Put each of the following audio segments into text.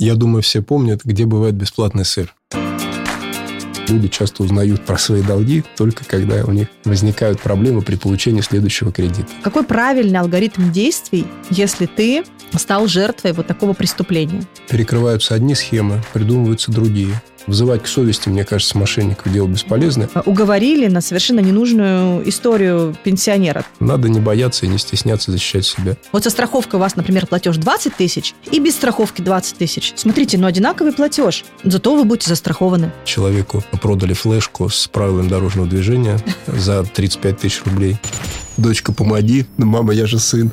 Я думаю, все помнят, где бывает бесплатный сыр. Люди часто узнают про свои долги только когда у них возникают проблемы при получении следующего кредита. Какой правильный алгоритм действий, если ты стал жертвой вот такого преступления? Перекрываются одни схемы, придумываются другие. Вызывать к совести, мне кажется, мошенников дело бесполезное. Уговорили на совершенно ненужную историю пенсионера. Надо не бояться и не стесняться защищать себя. Вот со страховкой у вас, например, платеж 20 тысяч и без страховки 20 тысяч. Смотрите, ну одинаковый платеж, зато вы будете застрахованы. Человеку продали флешку с правилами дорожного движения за 35 тысяч рублей. Дочка, помоги. Ну, мама, я же сын.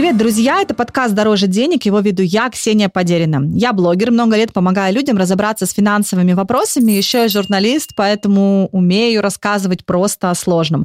Привет, друзья! Это подкаст «Дороже денег». Его веду я, Ксения Подерина. Я блогер, много лет помогаю людям разобраться с финансовыми вопросами. Еще я журналист, поэтому умею рассказывать просто о сложном.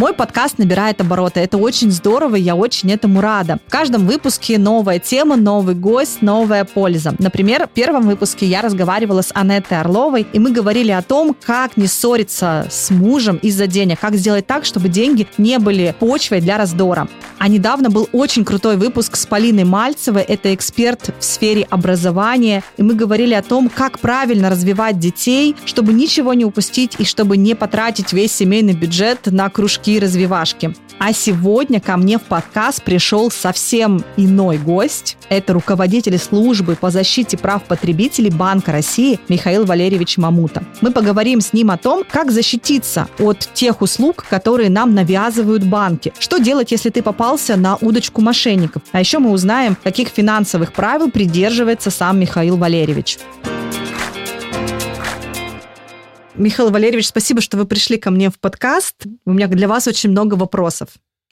Мой подкаст набирает обороты. Это очень здорово, я очень этому рада. В каждом выпуске новая тема, новый гость, новая польза. Например, в первом выпуске я разговаривала с Анеттой Орловой, и мы говорили о том, как не ссориться с мужем из-за денег, как сделать так, чтобы деньги не были почвой для раздора. А недавно был очень крутой выпуск с Полиной Мальцевой, это эксперт в сфере образования, и мы говорили о том, как правильно развивать детей, чтобы ничего не упустить и чтобы не потратить весь семейный бюджет на кружки и развивашки. А сегодня ко мне в подкаст пришел совсем иной гость. Это руководитель службы по защите прав потребителей Банка России Михаил Валерьевич Мамута. Мы поговорим с ним о том, как защититься от тех услуг, которые нам навязывают банки. Что делать, если ты попался на удочку мошенников? А еще мы узнаем, каких финансовых правил придерживается сам Михаил Валерьевич. Михаил Валерьевич, спасибо, что вы пришли ко мне в подкаст. У меня для вас очень много вопросов.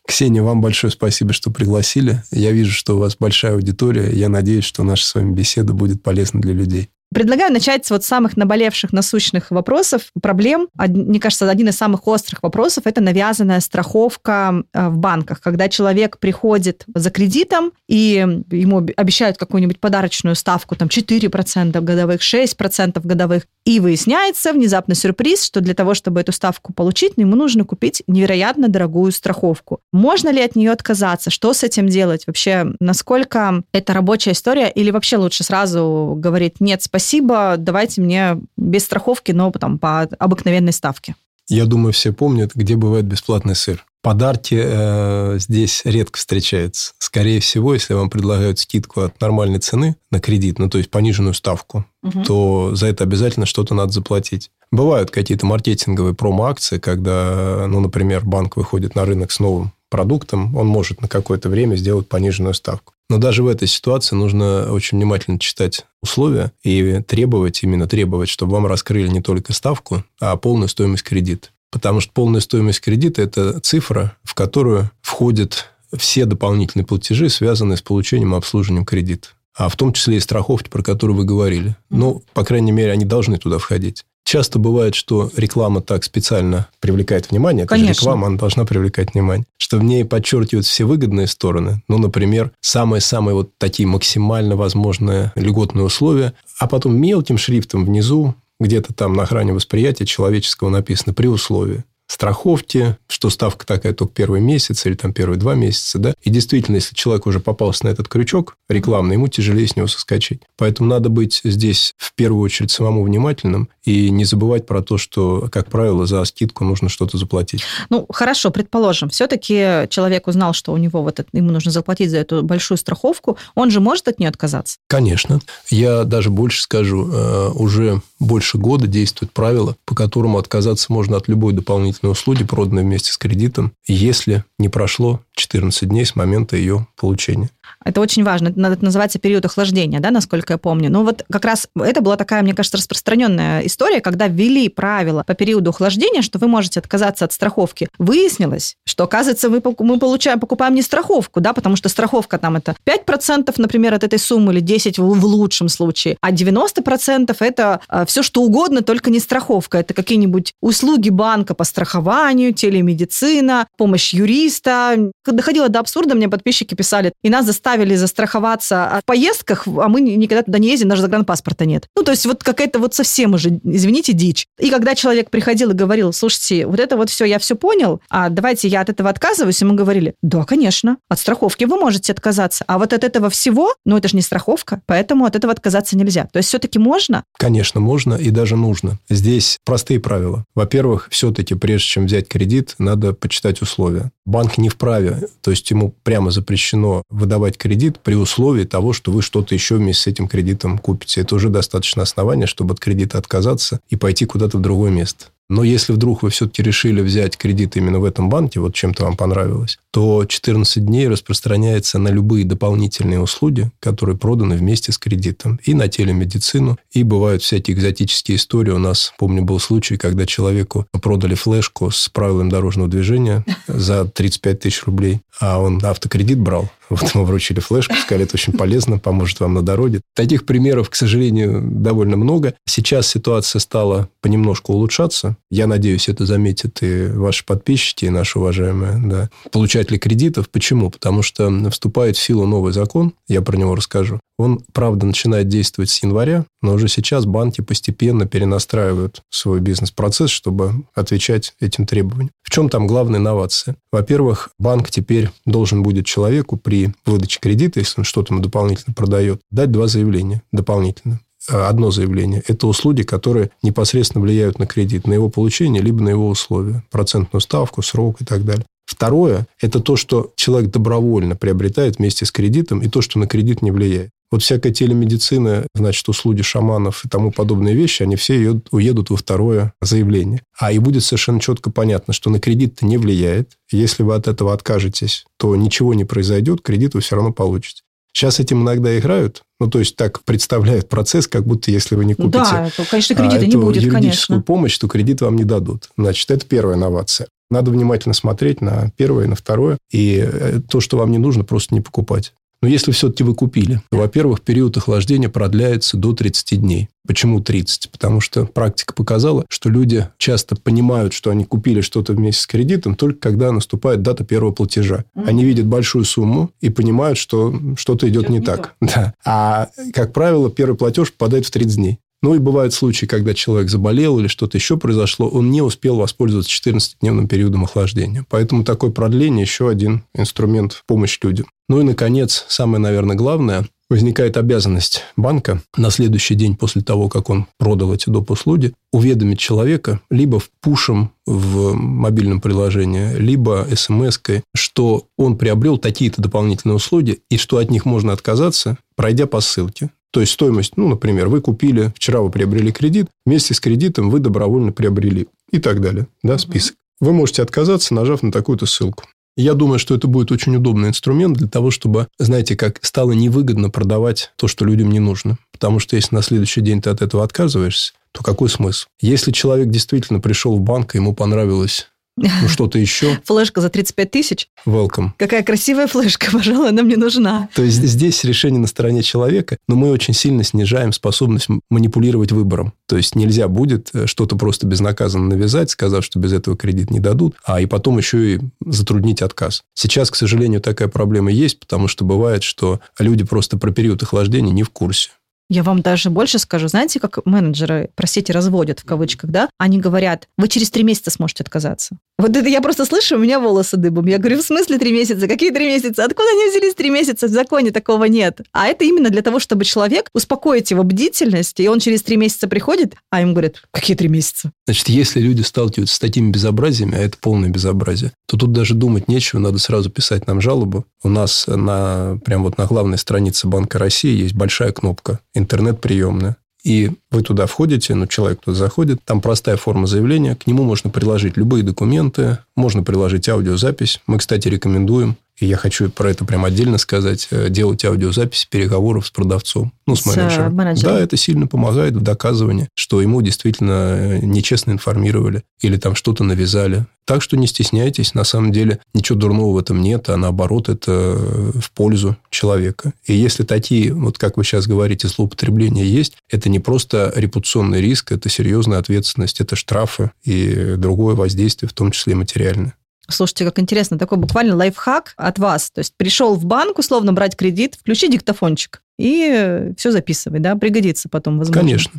Ксения, вам большое спасибо, что пригласили. Я вижу, что у вас большая аудитория. Я надеюсь, что наша с вами беседа будет полезна для людей. Предлагаю начать с вот самых наболевших насущных вопросов, проблем. Мне кажется, один из самых острых вопросов – это навязанная страховка э, в банках. Когда человек приходит за кредитом, и ему обещают какую-нибудь подарочную ставку, там 4% годовых, 6% годовых, и выясняется внезапно сюрприз, что для того, чтобы эту ставку получить, ему нужно купить невероятно дорогую страховку. Можно ли от нее отказаться? Что с этим делать? Вообще, насколько это рабочая история? Или вообще лучше сразу говорить, нет, спасибо, спасибо, давайте мне без страховки, но там по обыкновенной ставке. Я думаю, все помнят, где бывает бесплатный сыр. Подарки э, здесь редко встречаются. Скорее всего, если вам предлагают скидку от нормальной цены на кредит, ну то есть пониженную ставку, угу. то за это обязательно что-то надо заплатить. Бывают какие-то маркетинговые промо-акции, когда, ну, например, банк выходит на рынок с новым продуктом, он может на какое-то время сделать пониженную ставку. Но даже в этой ситуации нужно очень внимательно читать условия и требовать, именно требовать, чтобы вам раскрыли не только ставку, а полную стоимость кредита. Потому что полная стоимость кредита – это цифра, в которую входят все дополнительные платежи, связанные с получением и обслуживанием кредита. А в том числе и страховки, про которые вы говорили. Ну, по крайней мере, они должны туда входить. Часто бывает, что реклама так специально привлекает внимание. Это Конечно. же реклама, она должна привлекать внимание. Что в ней подчеркивают все выгодные стороны. Ну, например, самые-самые вот такие максимально возможные льготные условия. А потом мелким шрифтом внизу где-то там на грани восприятия человеческого написано «при условии» страховки, что ставка такая только первый месяц или там первые два месяца, да. И действительно, если человек уже попался на этот крючок рекламный, ему тяжелее с него соскочить. Поэтому надо быть здесь в первую очередь самому внимательным и не забывать про то, что, как правило, за скидку нужно что-то заплатить. Ну, хорошо, предположим, все-таки человек узнал, что у него вот это, ему нужно заплатить за эту большую страховку, он же может от нее отказаться? Конечно. Я даже больше скажу, э, уже больше года действует правило, по которому отказаться можно от любой дополнительной услуги, проданной вместе с кредитом, если не прошло 14 дней с момента ее получения. Это очень важно. Это называется период охлаждения, да, насколько я помню. Ну вот как раз это была такая, мне кажется, распространенная история, когда ввели правила по периоду охлаждения, что вы можете отказаться от страховки. Выяснилось, что, оказывается, мы, мы получаем, покупаем не страховку, да, потому что страховка там это 5%, например, от этой суммы или 10% в лучшем случае, а 90% это э, все что угодно, только не страховка. Это какие-нибудь услуги банка по страховке, страхованию, телемедицина, помощь юриста. Доходило до абсурда, мне подписчики писали, и нас заставили застраховаться в поездках, а мы никогда туда не ездим, даже загранпаспорта нет. Ну, то есть вот какая-то вот совсем уже, извините, дичь. И когда человек приходил и говорил, слушайте, вот это вот все, я все понял, а давайте я от этого отказываюсь, и мы говорили, да, конечно, от страховки вы можете отказаться, а вот от этого всего, ну, это же не страховка, поэтому от этого отказаться нельзя. То есть все-таки можно? Конечно, можно и даже нужно. Здесь простые правила. Во-первых, все-таки прежде чем взять кредит, надо почитать условия. Банк не вправе, то есть ему прямо запрещено выдавать кредит при условии того, что вы что-то еще вместе с этим кредитом купите. Это уже достаточно основание, чтобы от кредита отказаться и пойти куда-то в другое место. Но если вдруг вы все-таки решили взять кредит именно в этом банке, вот чем-то вам понравилось, то 14 дней распространяется на любые дополнительные услуги, которые проданы вместе с кредитом. И на телемедицину, и бывают всякие экзотические истории. У нас, помню, был случай, когда человеку продали флешку с правилами дорожного движения за 35 тысяч рублей, а он автокредит брал вот мы вручили флешку, сказали, это очень полезно, поможет вам на дороге. Таких примеров, к сожалению, довольно много. Сейчас ситуация стала понемножку улучшаться. Я надеюсь, это заметят и ваши подписчики, и наши уважаемые да, получатели кредитов. Почему? Потому что вступает в силу новый закон, я про него расскажу. Он, правда, начинает действовать с января, но уже сейчас банки постепенно перенастраивают свой бизнес-процесс, чтобы отвечать этим требованиям. В чем там главная инновация? Во-первых, банк теперь должен будет человеку при выдаче кредита, если он что-то ему дополнительно продает, дать два заявления дополнительно одно заявление. Это услуги, которые непосредственно влияют на кредит, на его получение, либо на его условия. Процентную ставку, срок и так далее. Второе – это то, что человек добровольно приобретает вместе с кредитом, и то, что на кредит не влияет. Вот всякая телемедицина, значит, услуги шаманов и тому подобные вещи, они все уедут во второе заявление. А и будет совершенно четко понятно, что на кредит-то не влияет. Если вы от этого откажетесь, то ничего не произойдет, кредит вы все равно получите. Сейчас этим иногда играют, ну, то есть так представляют процесс, как будто если вы не купите да, то, конечно, кредита не будет, юридическую конечно. помощь, то кредит вам не дадут. Значит, это первая инновация. Надо внимательно смотреть на первое и на второе. И э, то, что вам не нужно, просто не покупать. Но если все-таки вы купили, то, во-первых, период охлаждения продляется до 30 дней. Почему 30? Потому что практика показала, что люди часто понимают, что они купили что-то вместе с кредитом только когда наступает дата первого платежа. Mm-hmm. Они видят большую сумму и понимают, что что-то идет не, не так. Да. А, как правило, первый платеж попадает в 30 дней. Ну и бывают случаи, когда человек заболел или что-то еще произошло, он не успел воспользоваться 14-дневным периодом охлаждения. Поэтому такое продление еще один инструмент в помощь людям. Ну и, наконец, самое, наверное, главное, возникает обязанность банка на следующий день после того, как он продал эти доп. услуги, уведомить человека либо в пушем в мобильном приложении, либо смс-кой, что он приобрел такие-то дополнительные услуги и что от них можно отказаться, пройдя по ссылке. То есть стоимость, ну, например, вы купили, вчера вы приобрели кредит, вместе с кредитом вы добровольно приобрели и так далее, да, список. Вы можете отказаться, нажав на такую-то ссылку. Я думаю, что это будет очень удобный инструмент для того, чтобы, знаете, как стало невыгодно продавать то, что людям не нужно. Потому что если на следующий день ты от этого отказываешься, то какой смысл? Если человек действительно пришел в банк, и ему понравилось ну, что-то еще. Флешка за 35 тысяч? Welcome. Какая красивая флешка, пожалуй, она мне нужна. То есть здесь решение на стороне человека, но мы очень сильно снижаем способность манипулировать выбором. То есть нельзя будет э, что-то просто безнаказанно навязать, сказав, что без этого кредит не дадут, а и потом еще и затруднить отказ. Сейчас, к сожалению, такая проблема есть, потому что бывает, что люди просто про период охлаждения не в курсе. Я вам даже больше скажу. Знаете, как менеджеры, простите, разводят в кавычках, да? Они говорят, вы через три месяца сможете отказаться. Вот это я просто слышу, у меня волосы дыбом. Я говорю, в смысле три месяца? Какие три месяца? Откуда они взялись три месяца? В законе такого нет. А это именно для того, чтобы человек успокоить его бдительность, и он через три месяца приходит, а им говорят, какие три месяца? Значит, если люди сталкиваются с такими безобразиями, а это полное безобразие, то тут даже думать нечего, надо сразу писать нам жалобу. У нас на, прям вот на главной странице Банка России есть большая кнопка интернет-приемная. И вы туда входите, ну, человек туда заходит, там простая форма заявления, к нему можно приложить любые документы, можно приложить аудиозапись. Мы, кстати, рекомендуем и я хочу про это прям отдельно сказать, э, делать аудиозапись переговоров с продавцом, ну, с, с менеджером. менеджером. Да, это сильно помогает в доказывании, что ему действительно э, нечестно информировали или там что-то навязали. Так что не стесняйтесь, на самом деле ничего дурного в этом нет, а наоборот, это в пользу человека. И если такие, вот как вы сейчас говорите, злоупотребления есть, это не просто репутационный риск, это серьезная ответственность, это штрафы и другое воздействие, в том числе и материальное. Слушайте, как интересно, такой буквально лайфхак от вас. То есть пришел в банк, условно, брать кредит, включи диктофончик и все записывай, да, пригодится потом, возможно. Конечно.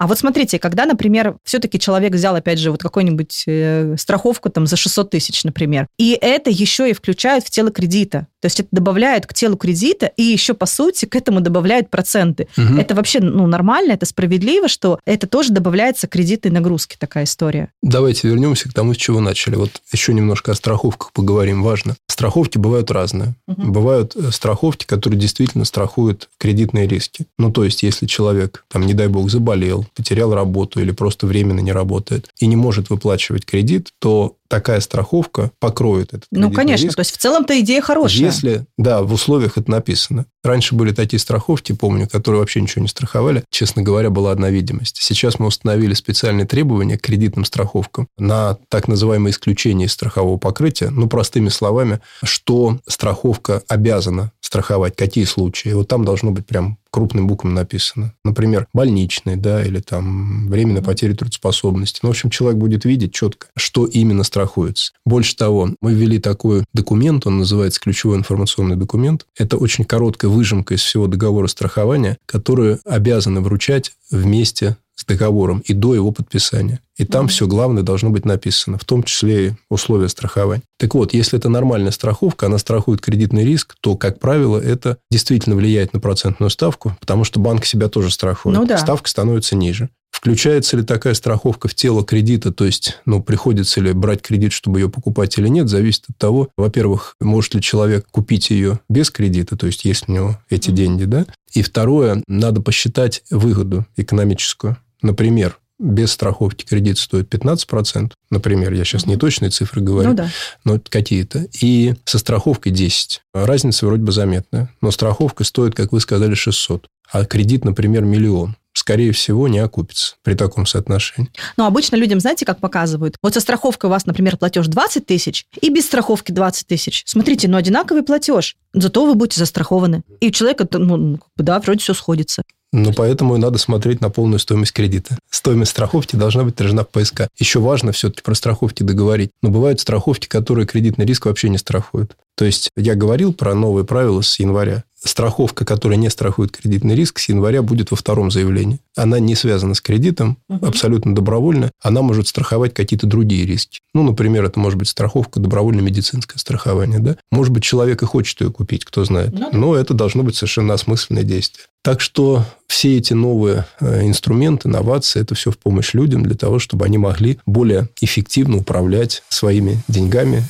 А вот смотрите, когда, например, все-таки человек взял, опять же, вот какую-нибудь э, страховку там за 600 тысяч, например, и это еще и включают в тело кредита. То есть это добавляют к телу кредита и еще, по сути, к этому добавляют проценты. Угу. Это вообще ну, нормально, это справедливо, что это тоже добавляется к кредитной нагрузке, такая история. Давайте вернемся к тому, с чего начали. Вот еще немножко о страховках поговорим, важно. Страховки бывают разные. Угу. Бывают э, страховки, которые действительно страхуют кредитные риски. Ну, то есть, если человек, там, не дай бог, заболел, потерял работу или просто временно не работает и не может выплачивать кредит, то такая страховка покроет этот Ну, конечно, риск. то есть в целом-то идея хорошая. Если, да, в условиях это написано. Раньше были такие страховки, помню, которые вообще ничего не страховали. Честно говоря, была одна видимость. Сейчас мы установили специальные требования к кредитным страховкам на так называемое исключение из страхового покрытия. Ну, простыми словами, что страховка обязана страховать, какие случаи. Вот там должно быть прям крупным буквами написано. Например, больничный, да, или там временная потеря трудоспособности. Ну, в общем, человек будет видеть четко, что именно страхуется. Больше того, мы ввели такой документ, он называется ключевой информационный документ. Это очень короткая выжимка из всего договора страхования, которую обязаны вручать вместе с договором и до его подписания. И там все главное должно быть написано, в том числе и условия страхования. Так вот, если это нормальная страховка, она страхует кредитный риск, то, как правило, это действительно влияет на процентную ставку, потому что банк себя тоже страхует. Ну, да. Ставка становится ниже. Включается ли такая страховка в тело кредита, то есть, ну, приходится ли брать кредит, чтобы ее покупать или нет, зависит от того, во-первых, может ли человек купить ее без кредита, то есть, есть у него эти деньги, да, и второе, надо посчитать выгоду экономическую. Например, без страховки кредит стоит 15%, например, я сейчас не точные цифры говорю, ну, да. но какие-то, и со страховкой 10. Разница вроде бы заметная, но страховка стоит, как вы сказали, 600, а кредит, например, миллион скорее всего, не окупится при таком соотношении. Но обычно людям, знаете, как показывают? Вот со страховкой у вас, например, платеж 20 тысяч, и без страховки 20 тысяч. Смотрите, ну одинаковый платеж, зато вы будете застрахованы. И у человека, ну, да, вроде все сходится. Ну, поэтому и надо смотреть на полную стоимость кредита. Стоимость страховки должна быть отражена в ПСК. Еще важно все-таки про страховки договорить. Но бывают страховки, которые кредитный риск вообще не страхуют. То есть, я говорил про новые правила с января страховка, которая не страхует кредитный риск, с января будет во втором заявлении. Она не связана с кредитом, угу. абсолютно добровольно. Она может страховать какие-то другие риски. Ну, например, это может быть страховка, добровольное медицинское страхование. Да? Может быть, человек и хочет ее купить, кто знает. Ну, Но это должно быть совершенно осмысленное действие. Так что все эти новые э, инструменты, инновации, это все в помощь людям для того, чтобы они могли более эффективно управлять своими деньгами.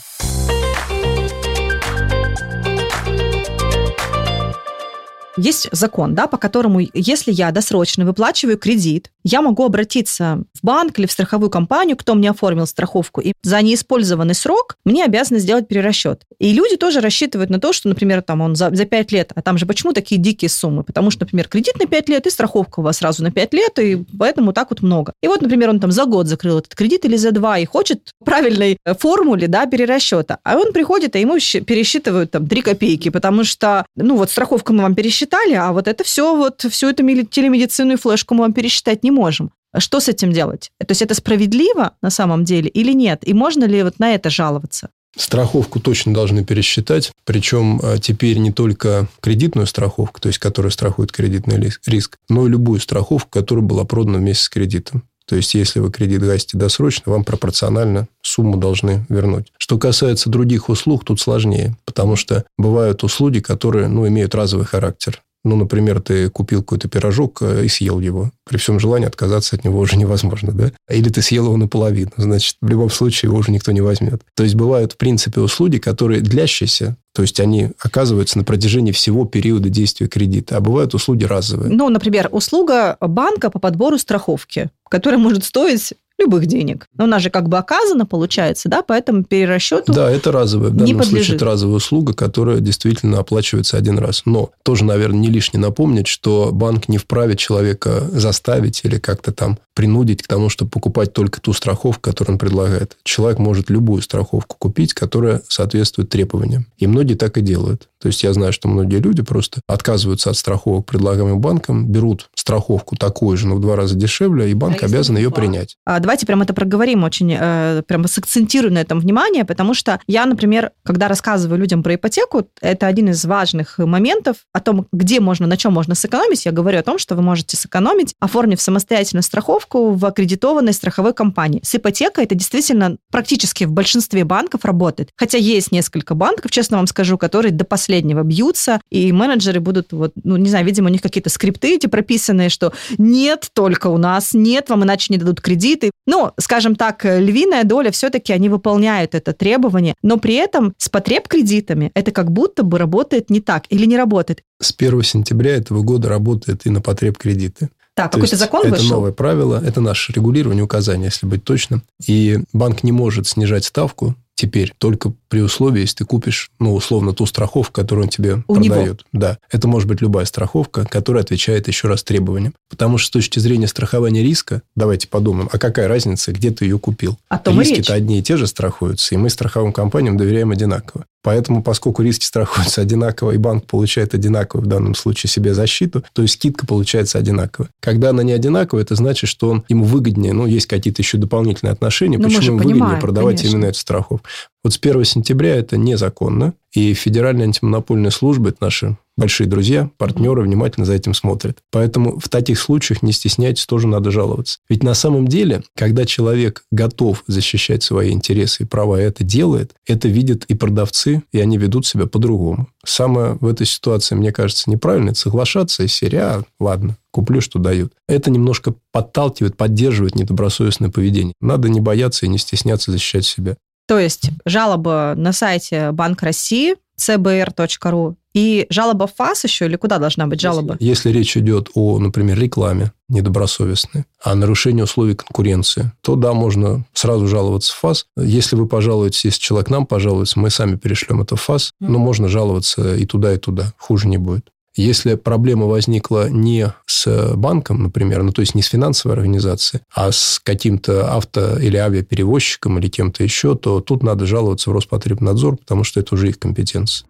Есть закон, да, по которому, если я досрочно выплачиваю кредит, я могу обратиться в банк или в страховую компанию, кто мне оформил страховку, и за неиспользованный срок мне обязаны сделать перерасчет. И люди тоже рассчитывают на то, что, например, там он за, за 5 лет, а там же почему такие дикие суммы? Потому что, например, кредит на 5 лет и страховка у вас сразу на 5 лет, и поэтому так вот много. И вот, например, он там за год закрыл этот кредит или за два и хочет правильной э, формуле, да, перерасчета. А он приходит, а ему пересчитывают там 3 копейки, потому что, ну вот страховку мы вам пересчитали, а вот это все, вот всю эту телемедицинную флешку мы вам пересчитать не не можем. Что с этим делать? То есть это справедливо на самом деле или нет? И можно ли вот на это жаловаться? Страховку точно должны пересчитать, причем э, теперь не только кредитную страховку, то есть которая страхует кредитный риск, но и любую страховку, которая была продана вместе с кредитом. То есть, если вы кредит гасите досрочно, вам пропорционально сумму должны вернуть. Что касается других услуг, тут сложнее, потому что бывают услуги, которые ну, имеют разовый характер. Ну, например, ты купил какой-то пирожок э, и съел его. При всем желании отказаться от него уже невозможно, да? Или ты съел его наполовину. Значит, в любом случае его уже никто не возьмет. То есть, бывают, в принципе, услуги, которые длящиеся, то есть они оказываются на протяжении всего периода действия кредита, а бывают услуги разовые. Ну, например, услуга банка по подбору страховки, которая может стоить любых денег. Но у нас же как бы оказано, получается, да, поэтому перерасчету Да, это разовая, в данном не случае это разовая услуга, которая действительно оплачивается один раз. Но тоже, наверное, не лишне напомнить, что банк не вправе человека заставить или как-то там принудить к тому, чтобы покупать только ту страховку, которую он предлагает. Человек может любую страховку купить, которая соответствует требованиям. И многие так и делают. То есть, я знаю, что многие люди просто отказываются от страховок, предлагаемых банком, берут страховку такую же, но в два раза дешевле, и банк а обязан ее принять. А, давайте прямо это проговорим очень, э, прямо сакцентирую на этом внимание, потому что я, например, когда рассказываю людям про ипотеку, это один из важных моментов о том, где можно, на чем можно сэкономить. Я говорю о том, что вы можете сэкономить, оформив самостоятельную страховку в аккредитованной страховой компании. С ипотекой это действительно практически в большинстве банков работает. Хотя есть несколько банков, честно вам скажу, которые до последнего бьются, и менеджеры будут, вот, ну, не знаю, видимо, у них какие-то скрипты эти прописанные, что нет только у нас, нет, вам иначе не дадут кредиты. Ну, скажем так, львиная доля все-таки они выполняют это требование, но при этом с потреб кредитами это как будто бы работает не так или не работает. С 1 сентября этого года работает и на потреб кредиты. Так, какой-то закон это вышел? Это новое правило, это наше регулирование, указание, если быть точным. И банк не может снижать ставку теперь только при условии, если ты купишь, ну, условно, ту страховку, которую он тебе У продает. Него. Да. Это может быть любая страховка, которая отвечает еще раз требованиям. Потому что с точки зрения страхования риска, давайте подумаем, а какая разница, где ты ее купил? А Риски-то одни и те же страхуются, и мы страховым компаниям доверяем одинаково. Поэтому, поскольку риски страхуются одинаково, и банк получает одинаково в данном случае себе защиту, то есть скидка получается одинаковая. Когда она не одинаковая, это значит, что он, ему выгоднее, ну, есть какие-то еще дополнительные отношения, Но ну, почему ему выгоднее продавать конечно. именно эту страховку. Вот с 1 сентября это незаконно, и Федеральная антимонопольная служба, это наши большие друзья, партнеры внимательно за этим смотрят. Поэтому в таких случаях не стесняйтесь, тоже надо жаловаться. Ведь на самом деле, когда человек готов защищать свои интересы и права, и это делает, это видят и продавцы, и они ведут себя по-другому. Самое в этой ситуации, мне кажется, неправильно, это соглашаться из серии, а, ладно, куплю, что дают. Это немножко подталкивает, поддерживает недобросовестное поведение. Надо не бояться и не стесняться защищать себя. То есть жалоба на сайте Банк России, cbr.ru, и жалоба в ФАС еще или куда должна быть жалоба? Если, если речь идет о, например, рекламе недобросовестной, о нарушении условий конкуренции, то да, можно сразу жаловаться в ФАС. Если вы пожалуетесь, если человек нам пожалуется, мы сами перешлем это в ФАС, mm-hmm. но можно жаловаться и туда, и туда. Хуже не будет. Если проблема возникла не с банком, например, ну то есть не с финансовой организацией, а с каким-то авто- или авиаперевозчиком или кем-то еще, то тут надо жаловаться в Роспотребнадзор, потому что это уже их компетенция.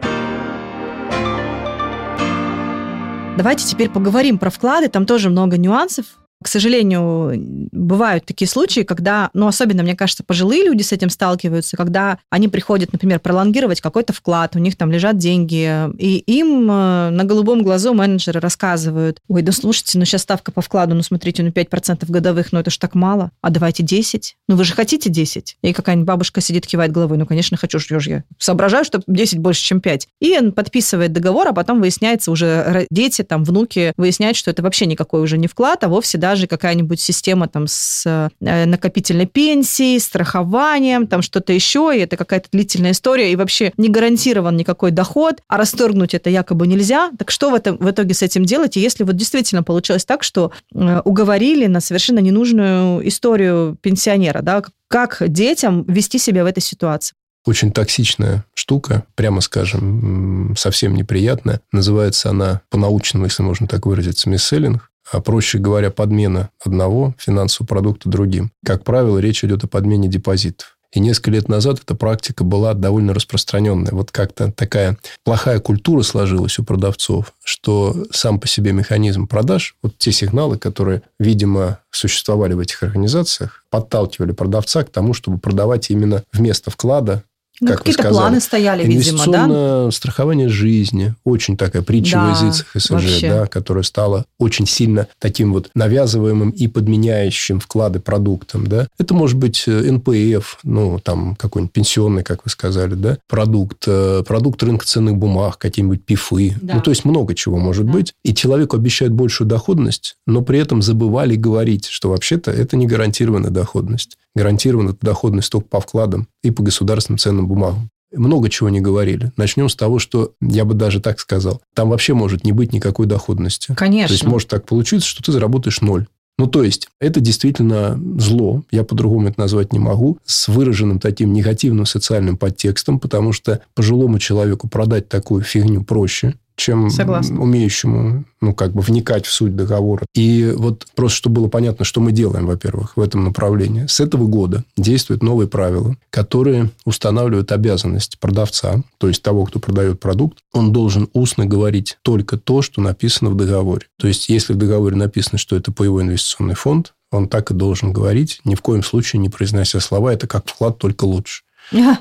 Давайте теперь поговорим про вклады. Там тоже много нюансов. К сожалению, бывают такие случаи, когда, ну, особенно, мне кажется, пожилые люди с этим сталкиваются, когда они приходят, например, пролонгировать какой-то вклад, у них там лежат деньги, и им э, на голубом глазу менеджеры рассказывают, ой, да слушайте, ну сейчас ставка по вкладу, ну смотрите, ну 5% годовых, ну это ж так мало, а давайте 10. Ну вы же хотите 10? И какая-нибудь бабушка сидит, кивает головой, ну, конечно, хочу, что я соображаю, что 10 больше, чем 5. И он подписывает договор, а потом выясняется уже дети, там, внуки выясняют, что это вообще никакой уже не вклад, а вовсе, да, даже какая-нибудь система там с э, накопительной пенсией, страхованием, там что-то еще, и это какая-то длительная история, и вообще не гарантирован никакой доход, а расторгнуть это якобы нельзя. Так что в, этом, в итоге с этим делать? И если вот действительно получилось так, что э, уговорили на совершенно ненужную историю пенсионера, да, как детям вести себя в этой ситуации? очень токсичная штука, прямо скажем, совсем неприятная. Называется она по-научному, если можно так выразиться, мисселлинг а проще говоря, подмена одного финансового продукта другим. Как правило, речь идет о подмене депозитов. И несколько лет назад эта практика была довольно распространенная. Вот как-то такая плохая культура сложилась у продавцов, что сам по себе механизм продаж, вот те сигналы, которые, видимо, существовали в этих организациях, подталкивали продавца к тому, чтобы продавать именно вместо вклада ну, как какие-то планы стояли, видимо, да? страхование жизни. Очень такая притча да, в языцах СЖ, да, которая стала очень сильно таким вот навязываемым и подменяющим вклады продуктом. Да. Это может быть э, НПФ, ну, там какой-нибудь пенсионный, как вы сказали, да, продукт, э, продукт рынка ценных бумаг, какие-нибудь пифы. Да. Ну, то есть, много чего может да. быть. И человеку обещают большую доходность, но при этом забывали говорить, что вообще-то это не гарантированная доходность гарантирована доходность только по вкладам и по государственным ценным бумагам. Много чего не говорили. Начнем с того, что я бы даже так сказал. Там вообще может не быть никакой доходности. Конечно. То есть, может так получиться, что ты заработаешь ноль. Ну, то есть, это действительно зло, я по-другому это назвать не могу, с выраженным таким негативным социальным подтекстом, потому что пожилому человеку продать такую фигню проще, чем Согласна. умеющему, ну, как бы вникать в суть договора. И вот просто, чтобы было понятно, что мы делаем, во-первых, в этом направлении. С этого года действуют новые правила, которые устанавливают обязанность продавца, то есть того, кто продает продукт, он должен устно говорить только то, что написано в договоре. То есть, если в договоре написано, что это паевой инвестиционный фонд, он так и должен говорить, ни в коем случае не произнося слова «это как вклад, только лучше».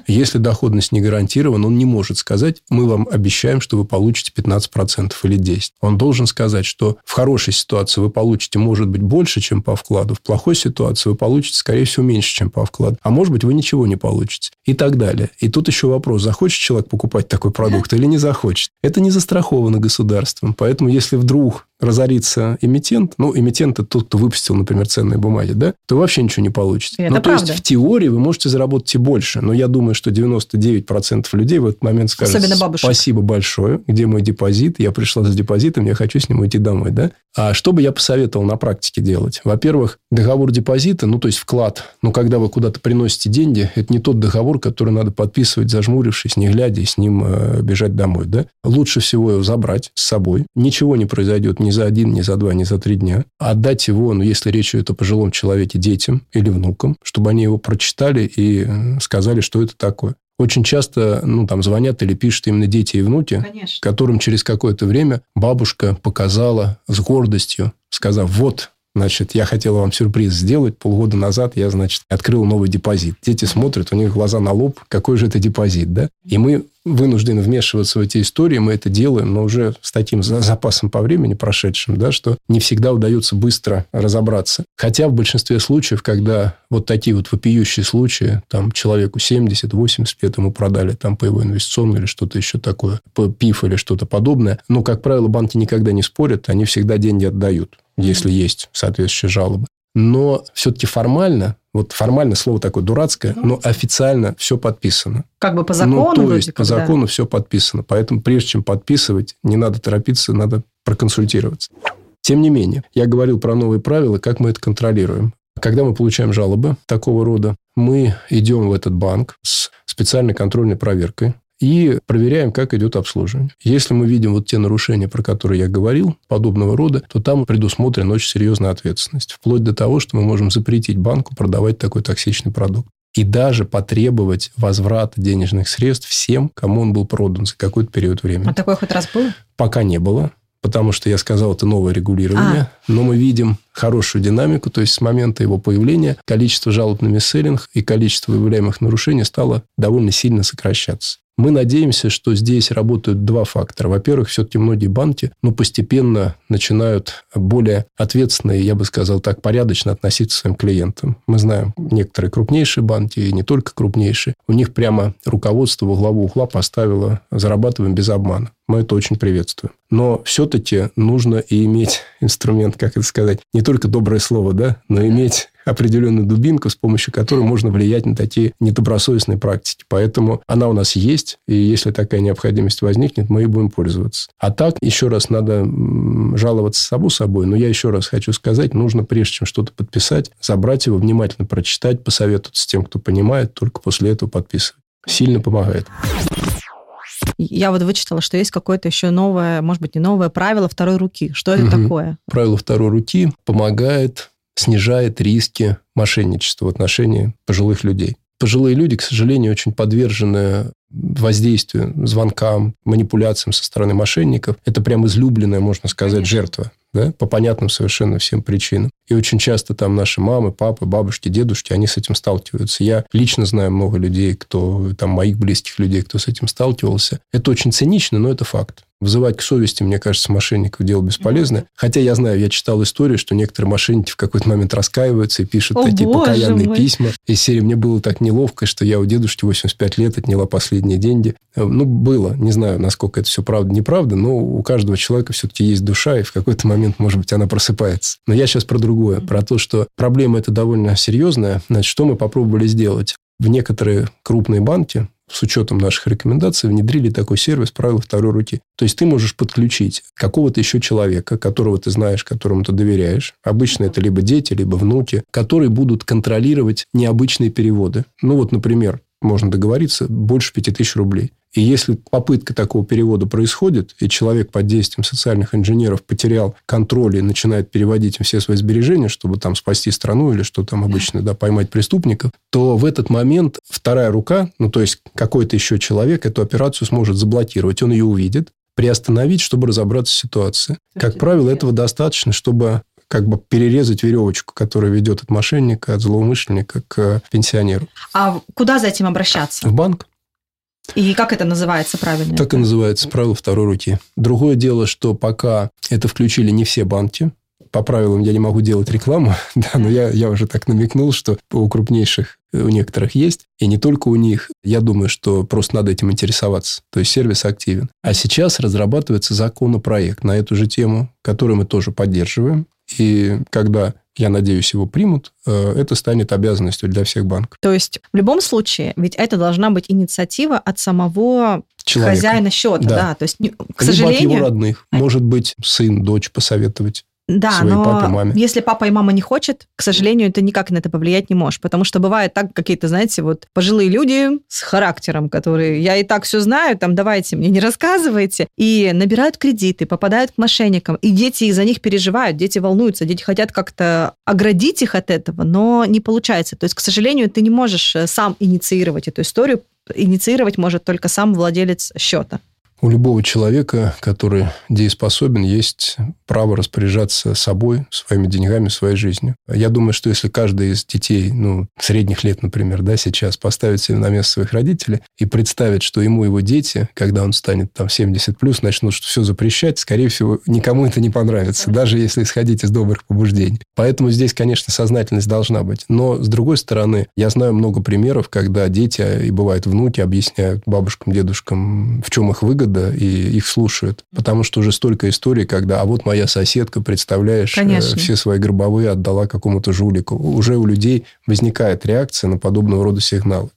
Если доходность не гарантирована, он не может сказать, мы вам обещаем, что вы получите 15% или 10%. Он должен сказать, что в хорошей ситуации вы получите, может быть, больше, чем по вкладу, в плохой ситуации вы получите, скорее всего, меньше, чем по вкладу. А может быть, вы ничего не получите. И так далее. И тут еще вопрос, захочет человек покупать такой продукт или не захочет. Это не застраховано государством. Поэтому, если вдруг разорится эмитент, ну, эмитент – это тот, кто выпустил, например, ценные бумаги, да, то вообще ничего не получите. Это ну, правда. то есть, в теории вы можете заработать и больше, но я думаю, что 99% людей в этот момент скажут спасибо большое, где мой депозит, я пришла с депозитом, я хочу с ним уйти домой, да. А что бы я посоветовал на практике делать? Во-первых, договор депозита, ну, то есть вклад, ну, когда вы куда-то приносите деньги, это не тот договор, который надо подписывать, зажмурившись, не глядя, и с ним э, бежать домой, да. Лучше всего его забрать с собой. Ничего не произойдет ни за один, ни за два, ни за три дня. Отдать его, ну, если речь идет о пожилом человеке, детям или внукам, чтобы они его прочитали и э, сказали, что это такое. Очень часто ну, там звонят или пишут именно дети и внуки, Конечно. которым через какое-то время бабушка показала с гордостью, сказав, вот, Значит, я хотел вам сюрприз сделать. Полгода назад я, значит, открыл новый депозит. Дети смотрят, у них глаза на лоб. Какой же это депозит, да? И мы вынуждены вмешиваться в эти истории, мы это делаем, но уже с таким запасом по времени прошедшим, да, что не всегда удается быстро разобраться. Хотя в большинстве случаев, когда вот такие вот вопиющие случаи, там человеку 70-80 лет ему продали там по его инвестиционному или что-то еще такое, по ПИФ или что-то подобное, ну, как правило, банки никогда не спорят, они всегда деньги отдают, если есть соответствующие жалобы. Но все-таки формально вот формально слово такое дурацкое, но официально все подписано. Как бы по закону? Ну, то есть, по закону все подписано. Поэтому, прежде чем подписывать, не надо торопиться, надо проконсультироваться. Тем не менее, я говорил про новые правила, как мы это контролируем. Когда мы получаем жалобы такого рода, мы идем в этот банк с специальной контрольной проверкой и проверяем, как идет обслуживание. Если мы видим вот те нарушения, про которые я говорил, подобного рода, то там предусмотрена очень серьезная ответственность. Вплоть до того, что мы можем запретить банку продавать такой токсичный продукт. И даже потребовать возврата денежных средств всем, кому он был продан за какой-то период времени. А такое хоть раз было? Пока не было потому что я сказал, это новое регулирование, а. но мы видим хорошую динамику, то есть с момента его появления количество жалоб на мисселлинг и количество выявляемых нарушений стало довольно сильно сокращаться. Мы надеемся, что здесь работают два фактора. Во-первых, все-таки многие банки ну, постепенно начинают более ответственно и, я бы сказал так, порядочно относиться к своим клиентам. Мы знаем некоторые крупнейшие банки, и не только крупнейшие. У них прямо руководство во главу угла поставило «зарабатываем без обмана». Мы это очень приветствуем. Но все-таки нужно и иметь инструмент, как это сказать, не только доброе слово, да, но иметь определенную дубинку, с помощью которой можно влиять на такие недобросовестные практики. Поэтому она у нас есть, и если такая необходимость возникнет, мы и будем пользоваться. А так, еще раз, надо жаловаться саму собой, но я еще раз хочу сказать, нужно прежде чем что-то подписать, забрать его, внимательно прочитать, посоветоваться с тем, кто понимает, только после этого подписывать. Сильно помогает. Я вот вычитала, что есть какое-то еще новое, может быть, не новое правило второй руки. Что это угу. такое? Правило второй руки помогает снижает риски мошенничества в отношении пожилых людей. Пожилые люди, к сожалению, очень подвержены воздействию, звонкам, манипуляциям со стороны мошенников. Это прям излюбленная, можно сказать, Конечно. жертва да, по понятным совершенно всем причинам. И очень часто там наши мамы, папы, бабушки, дедушки, они с этим сталкиваются. Я лично знаю много людей, кто, там, моих близких людей, кто с этим сталкивался. Это очень цинично, но это факт. Вызывать к совести, мне кажется, мошенников дело бесполезное. Хотя я знаю, я читал историю, что некоторые мошенники в какой-то момент раскаиваются и пишут О, такие покаянные мой. письма. Из серии «Мне было так неловко, что я у дедушки 85 лет отняла последние деньги». Ну, было. Не знаю, насколько это все правда, неправда, но у каждого человека все-таки есть душа, и в какой-то момент, может быть, она просыпается. Но я сейчас про другое. Про то, что проблема эта довольно серьезная. Значит, что мы попробовали сделать? В некоторые крупные банки с учетом наших рекомендаций внедрили такой сервис правила второй руки. То есть ты можешь подключить какого-то еще человека, которого ты знаешь, которому ты доверяешь. Обычно это либо дети, либо внуки, которые будут контролировать необычные переводы. Ну вот, например, можно договориться, больше 5000 рублей. И если попытка такого перевода происходит, и человек под действием социальных инженеров потерял контроль и начинает переводить им все свои сбережения, чтобы там спасти страну или что там обычно, да, поймать преступников, то в этот момент вторая рука, ну, то есть какой-то еще человек эту операцию сможет заблокировать. Он ее увидит, приостановить, чтобы разобраться в ситуации. Как правило, этого достаточно, чтобы как бы перерезать веревочку, которая ведет от мошенника, от злоумышленника к пенсионеру. А куда за этим обращаться? В банк. И как это называется правильно? Так и называется правило второй руки. Другое дело, что пока это включили не все банки, по правилам я не могу делать рекламу, да, но я, я уже так намекнул, что у крупнейших у некоторых есть, и не только у них. Я думаю, что просто надо этим интересоваться. То есть сервис активен. А сейчас разрабатывается законопроект на эту же тему, который мы тоже поддерживаем. И когда я надеюсь, его примут, э, это станет обязанностью для всех банков. То есть в любом случае, ведь это должна быть инициатива от самого Человека. хозяина счета, да. да. То есть, к Либо сожалению... от его родных. Может быть, сын, дочь посоветовать. Да, своей но папе, маме. если папа и мама не хочет, к сожалению, ты никак на это повлиять не можешь, потому что бывает так, какие-то, знаете, вот пожилые люди с характером, которые я и так все знаю, там давайте мне не рассказывайте, и набирают кредиты, попадают к мошенникам, и дети из-за них переживают, дети волнуются, дети хотят как-то оградить их от этого, но не получается. То есть, к сожалению, ты не можешь э, сам инициировать эту историю, инициировать может только сам владелец счета. У любого человека, который дееспособен, есть право распоряжаться собой, своими деньгами, своей жизнью. Я думаю, что если каждый из детей, ну, средних лет, например, да, сейчас поставит себя на место своих родителей и представит, что ему его дети, когда он станет там 70 плюс, начнут что все запрещать, скорее всего, никому это не понравится, даже если исходить из добрых побуждений. Поэтому здесь, конечно, сознательность должна быть. Но, с другой стороны, я знаю много примеров, когда дети и бывают внуки объясняют бабушкам, дедушкам, в чем их выгода, выгода, и их слушают. Потому что уже столько историй, когда, а вот моя соседка, представляешь, э, Конечно. все свои гробовые отдала какому-то жулику. Уже у людей возникает реакция на подобного рода сигналы.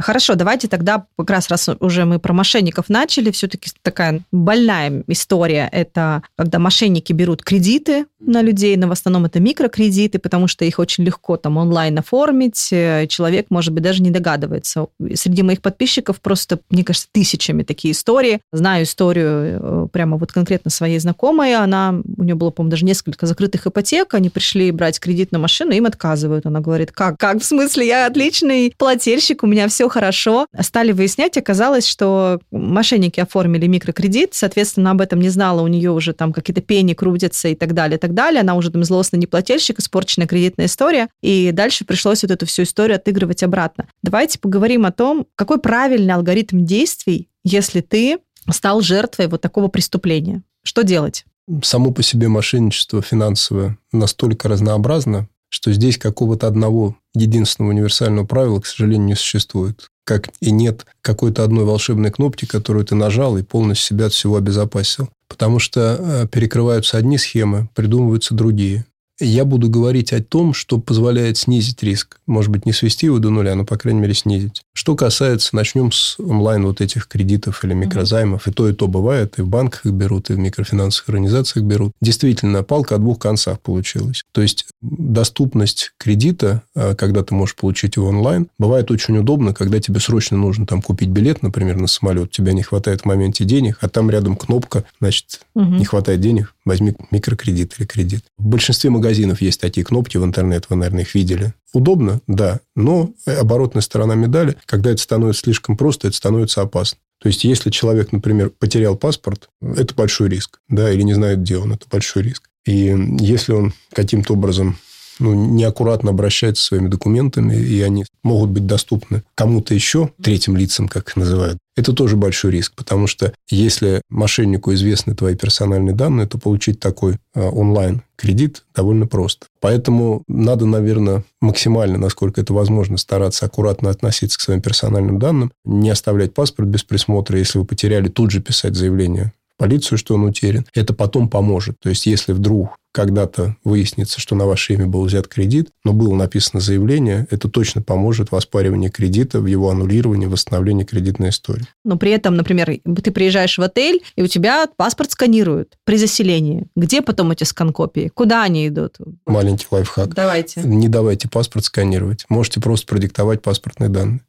Хорошо, давайте тогда, как раз раз уже мы про мошенников начали, все-таки такая больная история. Это когда мошенники берут кредиты на людей, но в основном это микрокредиты, потому что их очень легко там онлайн оформить. Э, человек, может быть, даже не догадывается. Среди моих подписчиков просто, мне кажется, тысячами такие истории. Знаю историю э, прямо вот конкретно своей знакомой. Она, у нее было, по-моему, даже несколько закрытых ипотек. Они пришли брать кредит на машину, им отказывают. Она говорит, как? Как? В смысле? Я отличный плательщик, у меня все хорошо. Стали выяснять, оказалось, что мошенники оформили микрокредит, соответственно, об этом не знала, у нее уже там какие-то пени крутятся и так далее, и так далее. Она уже там злостный неплательщик, испорченная кредитная история, и дальше пришлось вот эту всю историю отыгрывать обратно. Давайте поговорим о том, какой правильный алгоритм действий, если ты стал жертвой вот такого преступления. Что делать? Само по себе мошенничество финансовое настолько разнообразно, что здесь какого-то одного единственного универсального правила, к сожалению, не существует. Как и нет какой-то одной волшебной кнопки, которую ты нажал и полностью себя от всего обезопасил. Потому что э, перекрываются одни схемы, придумываются другие я буду говорить о том, что позволяет снизить риск. Может быть, не свести его до нуля, но, по крайней мере, снизить. Что касается, начнем с онлайн вот этих кредитов или микрозаймов. И то, и то бывает. И в банках их берут, и в микрофинансовых организациях берут. Действительно, палка о двух концах получилась. То есть, доступность кредита, а, когда ты можешь получить его онлайн, бывает очень удобно, когда тебе срочно нужно там купить билет, например, на самолет. Тебя не хватает в моменте денег, а там рядом кнопка, значит, угу. не хватает денег, возьми микрокредит или кредит. В большинстве магазинов есть такие кнопки в интернет, вы, наверное, их видели. Удобно, да, но оборотная сторона медали, когда это становится слишком просто, это становится опасно. То есть, если человек, например, потерял паспорт, это большой риск, да, или не знает, где он, это большой риск. И если он каким-то образом ну, неаккуратно обращается со своими документами, и они могут быть доступны кому-то еще, третьим лицам, как их называют, это тоже большой риск, потому что если мошеннику известны твои персональные данные, то получить такой э, онлайн-кредит довольно просто. Поэтому надо, наверное, максимально, насколько это возможно, стараться аккуратно относиться к своим персональным данным, не оставлять паспорт без присмотра. Если вы потеряли, тут же писать заявление полицию, что он утерян. Это потом поможет. То есть, если вдруг когда-то выяснится, что на ваше имя был взят кредит, но было написано заявление, это точно поможет в оспаривании кредита, в его аннулировании, восстановлении кредитной истории. Но при этом, например, ты приезжаешь в отель, и у тебя паспорт сканируют при заселении. Где потом эти скан-копии? Куда они идут? Маленький лайфхак. Давайте. Не давайте паспорт сканировать. Можете просто продиктовать паспортные данные.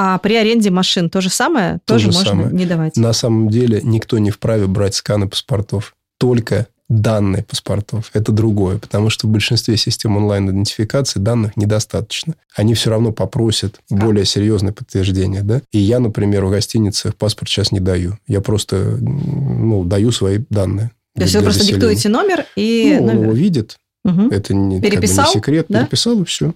А при аренде машин то же самое? То тоже же можно самое. не давать? На самом деле никто не вправе брать сканы паспортов. Только данные паспортов. Это другое, потому что в большинстве систем онлайн-идентификации данных недостаточно. Они все равно попросят более серьезное подтверждение. Да? И я, например, в гостиницах паспорт сейчас не даю. Я просто ну, даю свои данные. То есть вы просто заселения. диктуете номер и... Ну, он номер. его видит. Мгм. Это не, Переписал, как бы не секрет. да? Переписал, и все.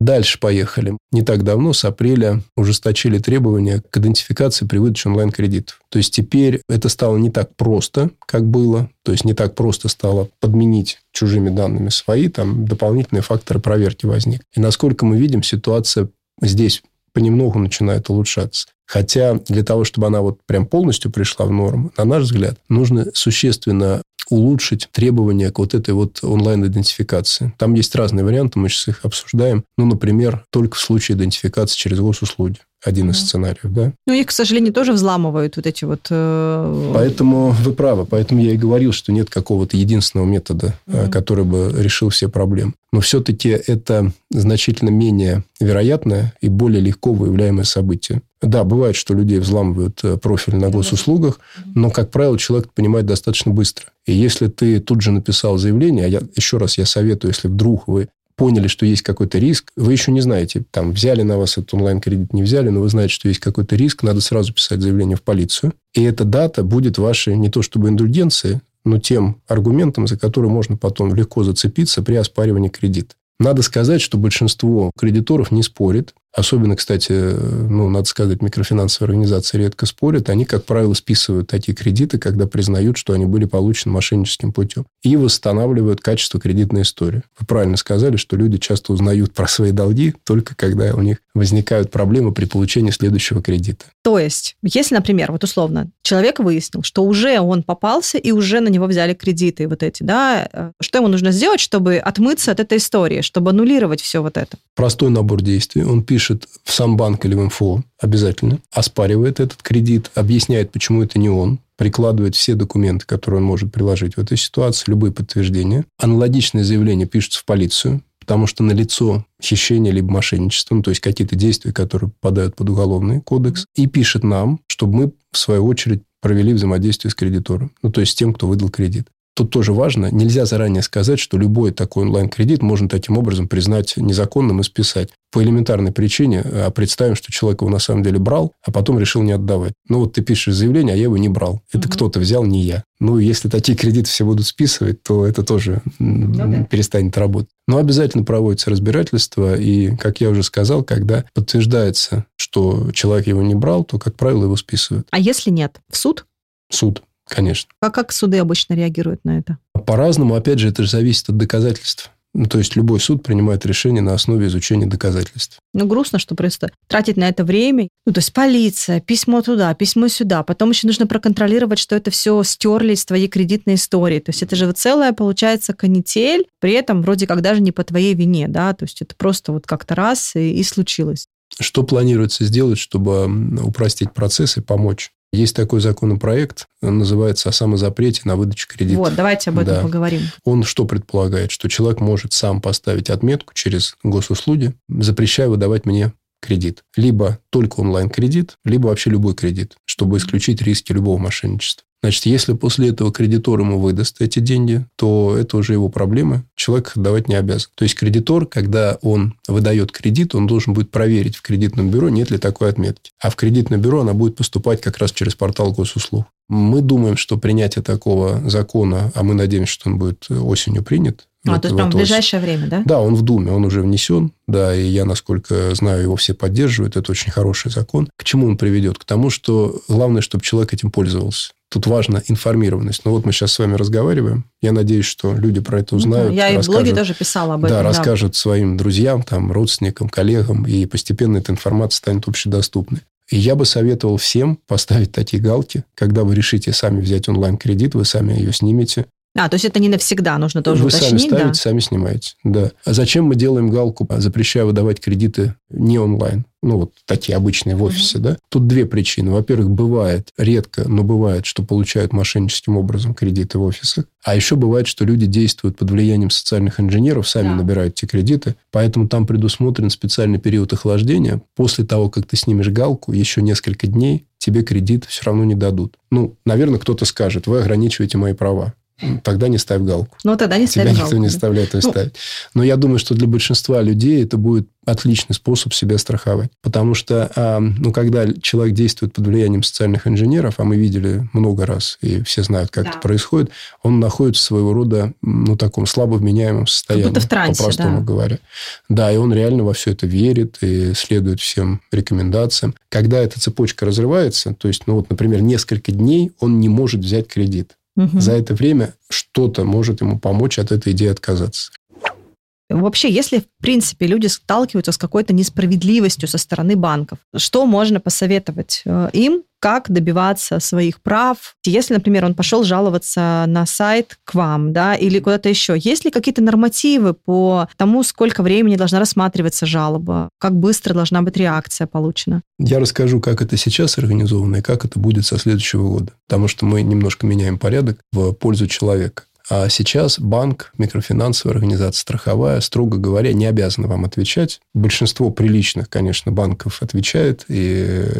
Дальше поехали. Не так давно, с апреля, ужесточили требования к идентификации при выдаче онлайн-кредитов. То есть теперь это стало не так просто, как было. То есть не так просто стало подменить чужими данными свои. Там дополнительные факторы проверки возник. И насколько мы видим, ситуация здесь понемногу начинает улучшаться. Хотя для того, чтобы она вот прям полностью пришла в норму, на наш взгляд, нужно существенно улучшить требования к вот этой вот онлайн-идентификации. Там есть разные варианты, мы сейчас их обсуждаем. Ну, например, только в случае идентификации через госуслуги. Один из сценариев, да? Ну, их, к сожалению, тоже взламывают вот эти вот... э, Поэтому вы правы. Поэтому я и говорил, что нет какого-то единственного метода, Мгм. который бы решил все проблемы. Но все-таки это значительно менее вероятное и более легко выявляемое событие. Да, бывает, что людей взламывают э, профиль на госуслугах, но, как правило, человек это понимает достаточно быстро. И если ты тут же написал заявление, а я, еще раз я советую, если вдруг вы поняли, что есть какой-то риск, вы еще не знаете, там, взяли на вас этот онлайн-кредит, не взяли, но вы знаете, что есть какой-то риск, надо сразу писать заявление в полицию. И эта дата будет вашей не то чтобы индульгенцией, но тем аргументом, за который можно потом легко зацепиться при оспаривании кредита. Надо сказать, что большинство кредиторов не спорит. Особенно, кстати, ну, надо сказать, микрофинансовые организации редко спорят. Они, как правило, списывают такие кредиты, когда признают, что они были получены мошенническим путем. И восстанавливают качество кредитной истории. Вы правильно сказали, что люди часто узнают про свои долги только когда у них возникают проблемы при получении следующего кредита. То есть, если, например, вот условно, человек выяснил, что уже он попался и уже на него взяли кредиты вот эти, да, э, что ему нужно сделать, чтобы отмыться от этой истории, чтобы аннулировать все вот это? Простой набор действий. Он пишет в сам банк или в МФО обязательно, оспаривает этот кредит, объясняет, почему это не он, прикладывает все документы, которые он может приложить в этой ситуации, любые подтверждения. Аналогичное заявление пишется в полицию, потому что на лицо хищение либо мошенничество, ну, то есть какие-то действия, которые попадают под уголовный кодекс, и пишет нам, чтобы мы, в свою очередь, провели взаимодействие с кредитором, ну, то есть с тем, кто выдал кредит. Тут тоже важно, нельзя заранее сказать, что любой такой онлайн-кредит можно таким образом признать незаконным и списать. По элементарной причине, а представим, что человек его на самом деле брал, а потом решил не отдавать. Ну, вот ты пишешь заявление, а я его не брал. Это Мгм. кто-то взял, не я. Ну, если такие кредиты все будут списывать, то это тоже Ну да. перестанет работать. Но обязательно проводится разбирательство, и, как я уже сказал, когда подтверждается, что человек его не брал, то, как правило, его списывают. А если нет? В суд? Суд, конечно. А как суды обычно реагируют на это? По-разному, опять же, это же зависит от доказательств. Ну, то есть любой суд принимает решение на основе изучения доказательств. Ну, грустно, что просто тратить на это время. Ну, то есть полиция, письмо туда, письмо сюда. Потом еще нужно проконтролировать, что это все стерли из твоей кредитной истории. То есть это же вот целая, получается, канитель, при этом вроде как даже не по твоей вине, да, то есть это просто вот как-то раз и, и случилось. Что планируется сделать, чтобы упростить процесс и помочь? Есть такой законопроект, он называется о самозапрете на выдачу кредита. Вот, давайте об этом Да. поговорим. Он что предполагает? Что человек может сам поставить отметку через госуслуги, запрещая выдавать мне кредит. Либо только онлайн-кредит, либо вообще любой кредит, чтобы исключить риски любого мошенничества. Значит, если после этого кредитор ему выдаст эти деньги, то это уже его проблемы. Человек их отдавать не обязан. То есть кредитор, когда он выдает кредит, он должен будет проверить в кредитном бюро, нет ли такой отметки. А в кредитное бюро она будет поступать как раз через портал госуслуг. Мы думаем, что принятие такого закона, а мы надеемся, что он будет осенью принят. А, вот- то есть вот прям в ближайшее время, да? Да, он в Думе, он уже внесен, да, и я, насколько знаю, его все поддерживают. Это очень хороший закон. К чему он приведет? К тому, что главное, чтобы человек этим пользовался. Тут важна информированность. Ну, вот мы сейчас с вами разговариваем. Я надеюсь, что люди про это Ну да, узнают. Я и в расскажут. блоге тоже писала об этом. Да, расскажут своим друзьям, там, родственникам, коллегам, и постепенно эта информация станет общедоступной. И я бы советовал всем поставить такие галки, когда вы решите сами взять онлайн-кредит, вы сами ее снимете, а, то есть это не навсегда, нужно тоже Вы уточнить, сами ставите, да? сами снимаете, да. А зачем мы делаем галку, запрещая выдавать кредиты не онлайн? Ну, вот такие обычные в офисе, mm-hmm. да? Тут две причины. Во-первых, бывает, редко, но бывает, что получают мошенническим образом кредиты в офисах. А еще бывает, что люди действуют под влиянием социальных инженеров, сами да. набирают эти кредиты. Поэтому там предусмотрен специальный период охлаждения. После того, как ты снимешь галку, еще несколько дней тебе кредит все равно не дадут. Ну, наверное, кто-то скажет, вы ограничиваете мои права тогда не ставь галку. Ну, тогда не ставь Тебя галку. никто не заставляет ее ну, ставить. Но я думаю, что для большинства людей это будет отличный способ себя страховать. Потому что, ну, когда человек действует под влиянием социальных инженеров, а мы видели много раз, и все знают, как да. это происходит, он находится своего рода, ну, таком слабо вменяемом состоянии. Как будто в трансе, По-простому да. говоря. Да, и он реально во все это верит и следует всем рекомендациям. Когда эта цепочка разрывается, то есть, ну, вот, например, несколько дней он не может взять кредит. Угу. За это время что-то может ему помочь от этой идеи отказаться. Вообще, если, в принципе, люди сталкиваются с какой-то несправедливостью со стороны банков, что можно посоветовать э, им, как добиваться своих прав? Если, например, он пошел жаловаться на сайт к вам, да, или куда-то еще, есть ли какие-то нормативы по тому, сколько времени должна рассматриваться жалоба, как быстро должна быть реакция получена? Я расскажу, как это сейчас организовано и как это будет со следующего года, потому что мы немножко меняем порядок в пользу человека. А сейчас банк, микрофинансовая организация, страховая, строго говоря, не обязаны вам отвечать. Большинство приличных, конечно, банков отвечает, и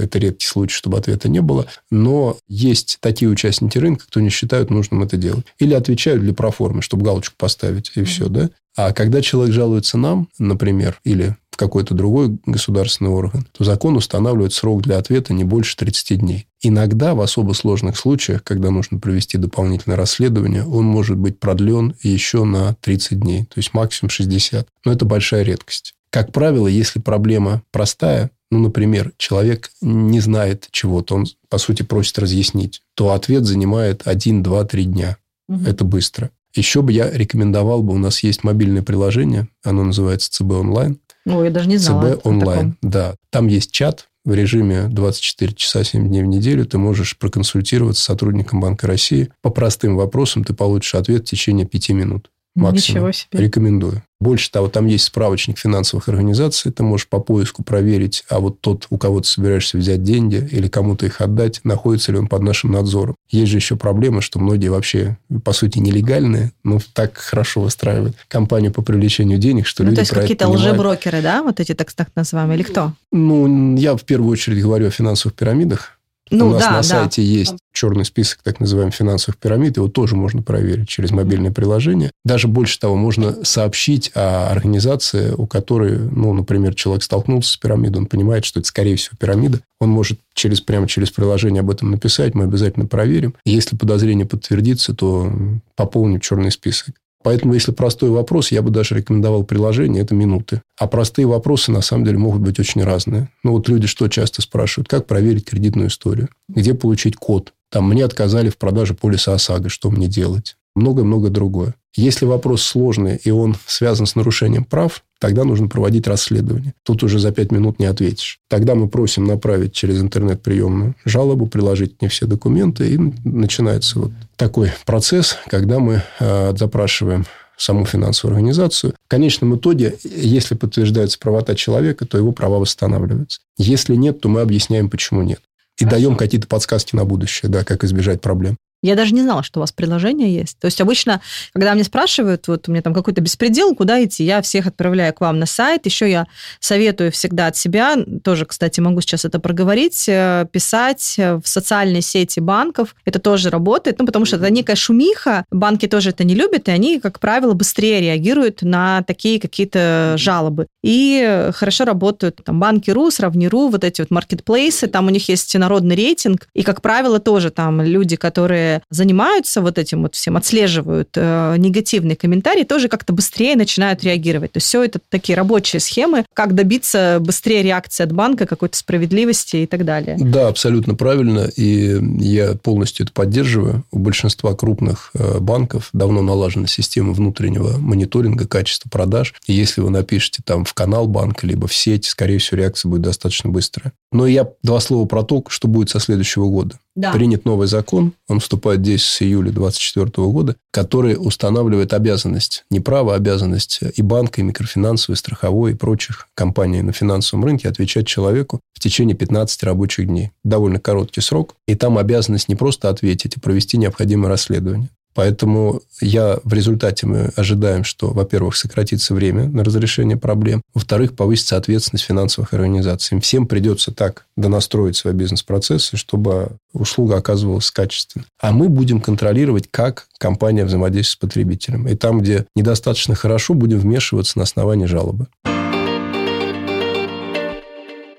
это редкий случай, чтобы ответа не было. Но есть такие участники рынка, кто не считают нужным это делать. Или отвечают для проформы, чтобы галочку поставить, и все, да? А когда человек жалуется нам, например, или какой-то другой государственный орган, то закон устанавливает срок для ответа не больше 30 дней. Иногда в особо сложных случаях, когда нужно провести дополнительное расследование, он может быть продлен еще на 30 дней, то есть максимум 60. Но это большая редкость. Как правило, если проблема простая, ну, например, человек не знает чего-то, он, по сути, просит разъяснить, то ответ занимает 1, 2, 3 дня. Угу. Это быстро. Еще бы я рекомендовал бы, у нас есть мобильное приложение, оно называется ЦБ онлайн. Ой, я даже не знала. ЦБ онлайн, да. Там есть чат в режиме 24 часа 7 дней в неделю. Ты можешь проконсультироваться с сотрудником Банка России. По простым вопросам ты получишь ответ в течение 5 минут максимум. Ничего себе. Рекомендую. Больше того, там есть справочник финансовых организаций, ты можешь по поиску проверить, а вот тот, у кого ты собираешься взять деньги или кому-то их отдать, находится ли он под нашим надзором. Есть же еще проблема, что многие вообще, по сути, нелегальные, но так хорошо выстраивают компанию по привлечению денег, что ну, люди то есть какие-то лжеброкеры, да, вот эти так, так называемые, или кто? Ну, я в первую очередь говорю о финансовых пирамидах, ну, У нас да, на сайте да. есть черный список так называемых финансовых пирамид. Его тоже можно проверить через мобильное приложение. Даже больше того, можно сообщить о организации, у которой, ну, например, человек столкнулся с пирамидой, он понимает, что это, скорее всего, пирамида. Он может через, прямо через приложение об этом написать, мы обязательно проверим. если подозрение подтвердится, то пополним черный список. Поэтому, если простой вопрос, я бы даже рекомендовал приложение, это минуты. А простые вопросы, на самом деле, могут быть очень разные. Ну, вот люди что часто спрашивают? Как проверить кредитную историю? Где получить код? Там, мне отказали в продаже полиса ОСАГО, что мне делать? Много-много другое. Если вопрос сложный, и он связан с нарушением прав, тогда нужно проводить расследование. Тут уже за пять минут не ответишь. Тогда мы просим направить через интернет-приемную жалобу, приложить не все документы, и начинается вот такой процесс, когда мы э, запрашиваем саму финансовую организацию. В конечном итоге, если подтверждается правота человека, то его права восстанавливаются. Если нет, то мы объясняем, почему нет. И Хорошо. даем какие-то подсказки на будущее, да, как избежать проблем. Я даже не знала, что у вас приложение есть. То есть обычно, когда мне спрашивают, вот у меня там какой-то беспредел, куда идти, я всех отправляю к вам на сайт. Еще я советую всегда от себя, тоже, кстати, могу сейчас это проговорить, э, писать в социальные сети банков. Это тоже работает, ну, потому что это некая шумиха. Банки тоже это не любят, и они, как правило, быстрее реагируют на такие какие-то жалобы. И хорошо работают там банки.ру, сравни.ру, вот эти вот маркетплейсы, там у них есть народный рейтинг, и, как правило, тоже там люди, которые которые занимаются вот этим вот всем, отслеживают э, негативные комментарии, тоже как-то быстрее начинают реагировать. То есть все это такие рабочие схемы, как добиться быстрее реакции от банка, какой-то справедливости и так далее. Да, абсолютно правильно. И я полностью это поддерживаю. У большинства крупных э, банков давно налажена система внутреннего мониторинга качества продаж. И если вы напишете там в канал банка, либо в сеть, скорее всего, реакция будет достаточно быстрая. Но я два слова про то, что будет со следующего года. Да. Принят новый закон, он вступает в действие с июля 2024 года, который устанавливает обязанность, не право, а обязанность и банка, и микрофинансовой, и страховой, и прочих компаний на финансовом рынке отвечать человеку в течение 15 рабочих дней. Довольно короткий срок. И там обязанность не просто ответить, а провести необходимое расследование. Поэтому я в результате мы ожидаем, что, во-первых, сократится время на разрешение проблем, во-вторых, повысится ответственность финансовых организаций. Им всем придется так донастроить свои бизнес-процессы, чтобы услуга оказывалась качественной. А мы будем контролировать, как компания взаимодействует с потребителем. И там, где недостаточно хорошо, будем вмешиваться на основании жалобы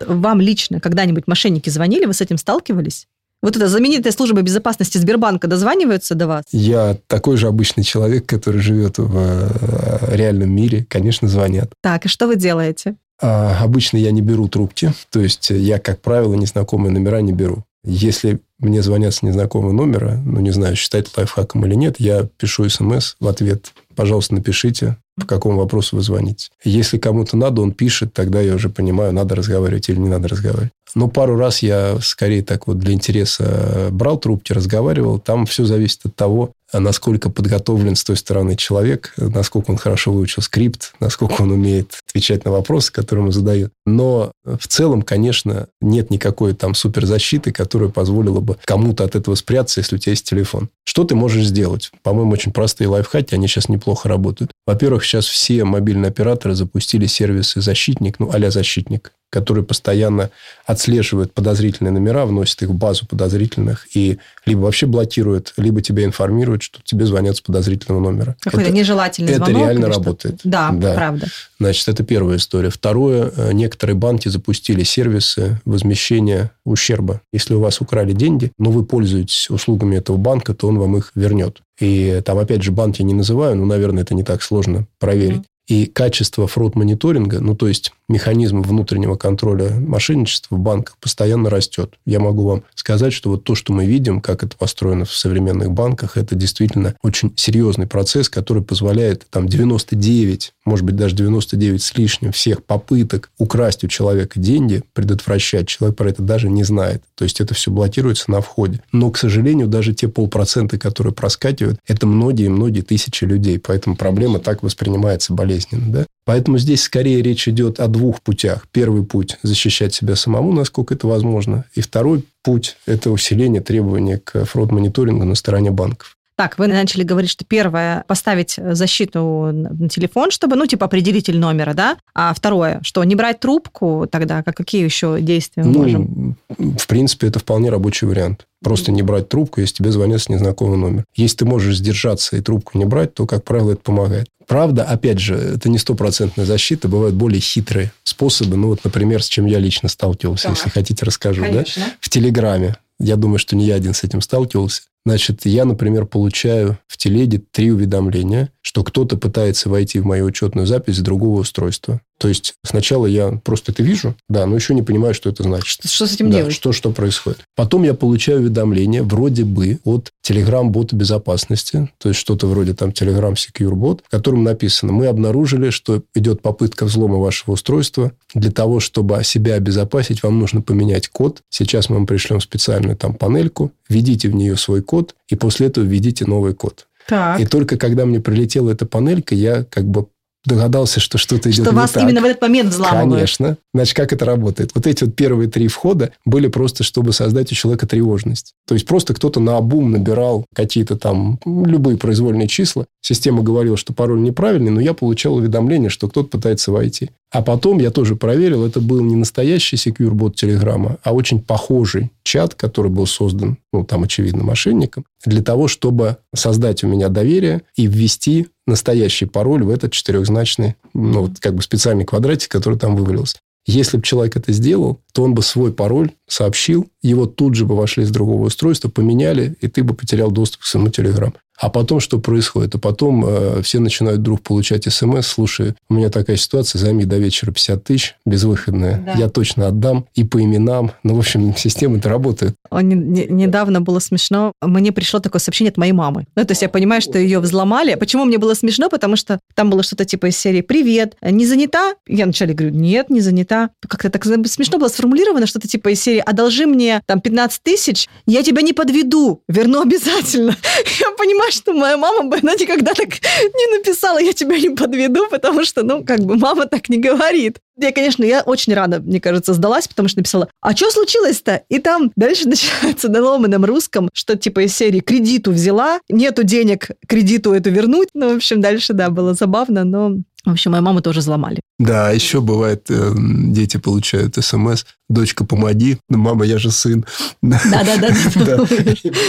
вам лично когда-нибудь мошенники звонили, вы с этим сталкивались? Вот эта знаменитая служба безопасности Сбербанка дозваниваются до вас? Я такой же обычный человек, который живет в э, реальном мире. Конечно, звонят. Так, и что вы делаете? А, обычно я не беру трубки. То есть я, как правило, незнакомые номера не беру. Если мне звонят с незнакомого номера, ну, не знаю, считать лайфхаком или нет, я пишу смс в ответ. Пожалуйста, напишите, по какому вопросу вы звоните. Если кому-то надо, он пишет, тогда я уже понимаю, надо разговаривать или не надо разговаривать. Но пару раз я скорее так вот для интереса брал трубки, разговаривал. Там все зависит от того, насколько подготовлен с той стороны человек, насколько он хорошо выучил скрипт, насколько он умеет отвечать на вопросы, которые ему задают. Но в целом, конечно, нет никакой там суперзащиты, которая позволила бы кому-то от этого спрятаться, если у тебя есть телефон. Что ты можешь сделать? По-моему, очень простые лайфхаки, они сейчас неплохо работают. Во-первых, сейчас все мобильные операторы запустили сервисы «Защитник», ну, а «Защитник», который постоянно отслеживает подозрительные номера, вносит их в базу подозрительных и либо вообще блокирует, либо тебя информирует, что тебе звонят с подозрительного номера. Какой-то нежелательный это звонок. Это реально работает. Да, да, правда. Значит, это первая история. Второе, э, некоторые банки запустили сервисы возмещения ущерба. Если у вас украли деньги, но вы пользуетесь услугами этого банка, то он вам их вернет. И там, опять же, банки не называю, но, наверное, это не так сложно проверить. И качество фрод-мониторинга, ну, то есть механизм внутреннего контроля мошенничества в банках постоянно растет. Я могу вам сказать, что вот то, что мы видим, как это построено в современных банках, это действительно очень серьезный процесс, который позволяет там 99, может быть, даже 99 с лишним всех попыток украсть у человека деньги, предотвращать. Человек про это даже не знает. То есть, это все блокируется на входе. Но, к сожалению, даже те полпроцента, которые проскакивают, это многие-многие тысячи людей. Поэтому проблема так воспринимается болезнь болезненно. Да? Поэтому здесь скорее речь идет о двух путях. Первый путь – защищать себя самому, насколько это возможно. И второй путь – это усиление требований к фрод-мониторингу на стороне банков. Так, вы начали говорить, что первое – поставить защиту на телефон, чтобы, ну, типа, определитель номера, да? А второе, что не брать трубку тогда, как, какие еще действия мы ну, можем? В принципе, это вполне рабочий вариант. Просто не брать трубку, если тебе звонят с незнакомого номера. Если ты можешь сдержаться и трубку не брать, то, как правило, это помогает. Правда, опять же, это не стопроцентная защита, бывают более хитрые способы. Ну, вот, например, с чем я лично сталкивался, так. если хотите, расскажу. Конечно. Да? В Телеграме. Я думаю, что не я один с этим сталкивался. Значит, я, например, получаю в телеге три уведомления, что кто-то пытается войти в мою учетную запись с другого устройства. То есть сначала я просто это вижу, да, но еще не понимаю, что это значит. Что, что с этим да, делать? Что, что происходит. Потом я получаю уведомление вроде бы от Telegram-бота безопасности, то есть что-то вроде там Telegram Secure Bot, в котором написано, мы обнаружили, что идет попытка взлома вашего устройства. Для того, чтобы себя обезопасить, вам нужно поменять код. Сейчас мы вам пришлем специальную там панельку, введите в нее свой код, и после этого введите новый код. Так. И только когда мне прилетела эта панелька, я как бы догадался, что что-то идет Что вас так. именно в этот момент взламывают. Конечно. Значит, как это работает? Вот эти вот первые три входа были просто, чтобы создать у человека тревожность. То есть, просто кто-то на обум набирал какие-то там любые произвольные числа. Система говорила, что пароль неправильный, но я получал уведомление, что кто-то пытается войти. А потом я тоже проверил, это был не настоящий секьюр-бот Телеграма, а очень похожий чат, который был создан, ну, там, очевидно, мошенником, для того, чтобы создать у меня доверие и ввести настоящий пароль в этот четырехзначный, ну, вот, как бы специальный квадратик, который там вывалился. Если бы человек это сделал, то он бы свой пароль сообщил, его тут же бы вошли с другого устройства, поменяли, и ты бы потерял доступ к своему Телеграм. А потом что происходит? А потом э, все начинают вдруг получать смс. Слушай, у меня такая ситуация, займи до вечера 50 тысяч, безвыходная. Да. Я точно отдам и по именам. Ну, в общем, система-то работает. Не, не, недавно было смешно. Мне пришло такое сообщение от моей мамы. Ну, то есть я понимаю, что ее взломали. Почему мне было смешно? Потому что там было что-то типа из серии «Привет, не занята?» Я вначале говорю «Нет, не занята». Как-то так смешно было сформулировано, что-то типа из серии «Одолжи мне там 15 тысяч, я тебя не подведу, верну обязательно». Я понимаю, что моя мама бы, она никогда так не написала, я тебя не подведу, потому что, ну, как бы мама так не говорит. Я, конечно, я очень рада, мне кажется, сдалась, потому что написала, а что случилось-то? И там дальше начинается на ломаном русском, что типа из серии кредиту взяла, нету денег кредиту эту вернуть. Ну, в общем, дальше, да, было забавно, но в общем, мою маму тоже взломали. Да, еще бывает, э, дети получают смс, дочка, помоги, ну, мама, я же сын. Да-да-да.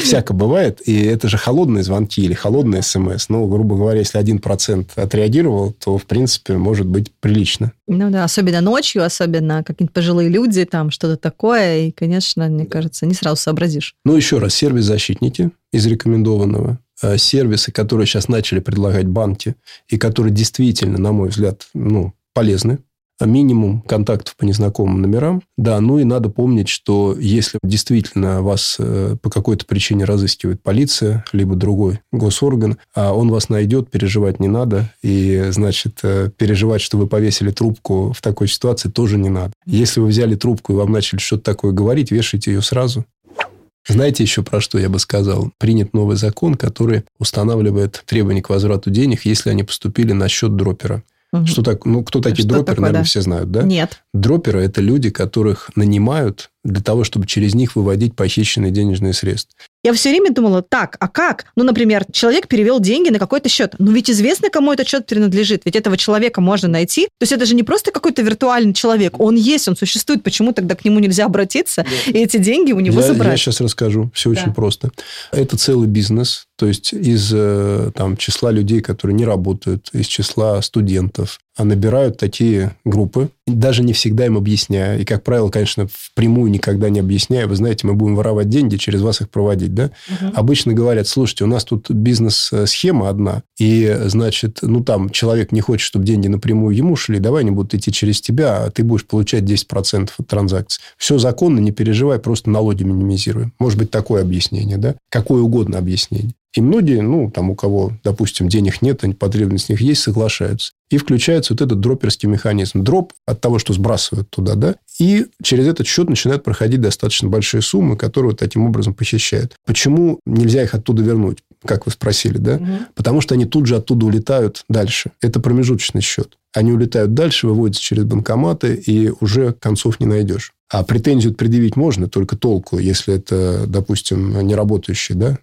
Всяко бывает, и это же холодные звонки или холодные смс. Ну, грубо говоря, если один процент отреагировал, то, в принципе, может быть прилично. Ну да, особенно ночью, особенно какие-нибудь пожилые люди, там что-то такое, и, конечно, мне кажется, не сразу сообразишь. Ну, еще раз, сервис-защитники из рекомендованного сервисы, которые сейчас начали предлагать банки, и которые действительно, на мой взгляд, ну, полезны. Минимум контактов по незнакомым номерам. Да, ну и надо помнить, что если действительно вас э, по какой-то причине разыскивает полиция, либо другой госорган, а он вас найдет, переживать не надо. И, значит, э, переживать, что вы повесили трубку в такой ситуации, тоже не надо. Если вы взяли трубку и вам начали что-то такое говорить, вешайте ее сразу. Знаете еще про что я бы сказал? Принят новый закон, который устанавливает требования к возврату денег, если они поступили на счет дропера. Угу. Что так, ну, кто такие что дроперы, такое, наверное, да? все знают, да? Нет. Дроперы – это люди, которых нанимают для того, чтобы через них выводить похищенные денежные средства. Я все время думала, так, а как? Ну, например, человек перевел деньги на какой-то счет. Ну, ведь известно, кому этот счет принадлежит. Ведь этого человека можно найти. То есть это же не просто какой-то виртуальный человек. Он есть, он существует. Почему тогда к нему нельзя обратиться да. и эти деньги у него я, забрать? Я сейчас расскажу. Все да. очень просто. Это целый бизнес. То есть из э, там, числа людей, которые не работают, из числа студентов, а набирают такие группы, даже не всегда им объясняя. И, как правило, конечно, впрямую никогда не объясняя. Вы знаете, мы будем воровать деньги, через вас их проводить, да? Угу. Обычно говорят, слушайте, у нас тут бизнес-схема одна, и, значит, ну, там человек не хочет, чтобы деньги напрямую ему шли, давай они будут идти через тебя, а ты будешь получать 10% от транзакций. Все законно, не переживай, просто налоги минимизируем. Может быть, такое объяснение, да? Какое угодно объяснение. И многие, ну, там, у кого, допустим, денег нет, а потребность в них есть, соглашаются. И включается вот этот дроперский механизм. Дроп от того, что сбрасывают туда, да, и через этот счет начинают проходить достаточно большие суммы, которые вот таким образом похищают. Почему нельзя их оттуда вернуть, как вы спросили, да? Угу. Потому что они тут же оттуда улетают дальше. Это промежуточный счет. Они улетают дальше, выводятся через банкоматы, и уже концов не найдешь. А претензию предъявить можно, только толку, если это, допустим, не работающий да,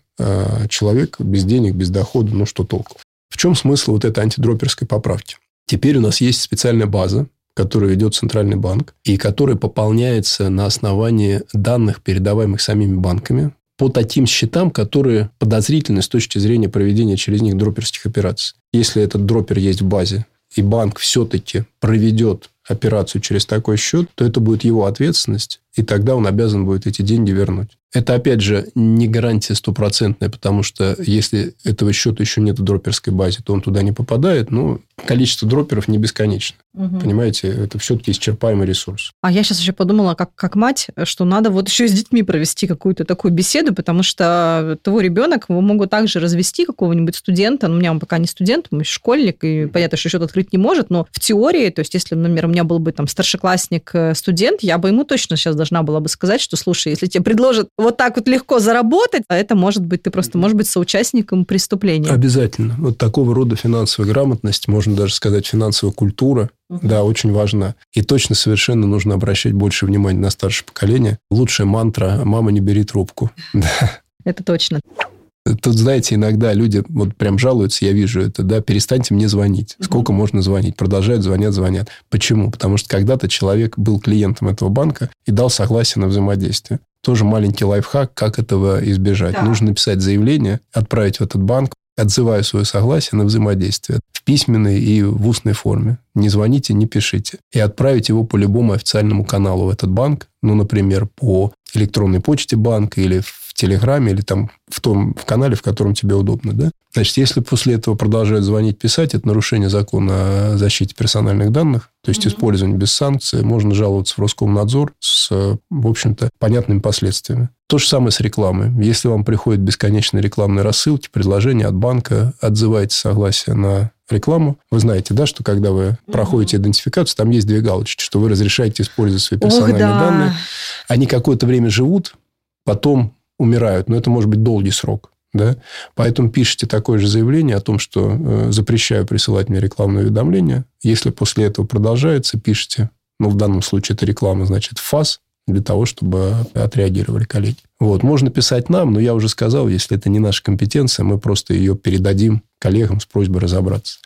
человек без денег, без дохода, ну что толку? В чем смысл вот этой антидроперской поправки? Теперь у нас есть специальная база, которую ведет Центральный банк, и которая пополняется на основании данных, передаваемых самими банками, по таким счетам, которые подозрительны с точки зрения проведения через них дроперских операций. Если этот дропер есть в базе, и банк все-таки проведет операцию через такой счет, то это будет его ответственность, и тогда он обязан будет эти деньги вернуть. Это, опять же, не гарантия стопроцентная, потому что если этого счета еще нет в дроперской базе, то он туда не попадает. Но количество дроперов не бесконечно. Угу. Понимаете, это все-таки исчерпаемый ресурс. А я сейчас еще подумала, как, как мать, что надо вот еще с детьми провести какую-то такую беседу, потому что твой ребенок, его могут также развести какого-нибудь студента. Ну, у меня он пока не студент, он школьник, и понятно, что счет открыть не может, но в теории, то есть если, например, у меня был бы там старшеклассник-студент, э, я бы ему точно сейчас должна была бы сказать, что, слушай, если тебе предложат вот так вот легко заработать, а это может быть, ты просто можешь быть соучастником преступления. Обязательно. Вот такого рода финансовая грамотность, можно даже сказать финансовая культура, угу. да, очень важна. И точно совершенно нужно обращать больше внимания на старшее поколение. Лучшая мантра «мама, не бери трубку». Это точно. Тут, знаете, иногда люди вот прям жалуются, я вижу это, да, перестаньте мне звонить. Сколько угу. можно звонить? Продолжают, звонят, звонят. Почему? Потому что когда-то человек был клиентом этого банка и дал согласие на взаимодействие. Тоже маленький лайфхак, как этого избежать. Да. Нужно написать заявление, отправить в этот банк, отзываю свое согласие на взаимодействие в письменной и в устной форме. Не звоните, не пишите. И отправить его по любому официальному каналу в этот банк, ну, например, по электронной почте банка или в Телеграме, или там в том в канале, в котором тебе удобно. Да? Значит, если после этого продолжают звонить, писать, это нарушение закона о защите персональных данных, то есть mm-hmm. использование без санкций, можно жаловаться в Роскомнадзор с, в общем-то, понятными последствиями. То же самое с рекламой. Если вам приходят бесконечные рекламные рассылки, предложения от банка, отзывайте согласие на рекламу. Вы знаете, да, что когда вы проходите идентификацию, там есть две галочки, что вы разрешаете использовать свои персональные Ох, да. данные. Они какое-то время живут, потом умирают, но это может быть долгий срок. Да? Поэтому пишите такое же заявление о том, что э, запрещаю присылать мне рекламные уведомления. Если после этого продолжается, пишите, ну, в данном случае это реклама, значит, ФАС, для того, чтобы отреагировали коллеги. Вот. Можно писать нам, но я уже сказал, если это не наша компетенция, мы просто ее передадим коллегам с просьбой разобраться.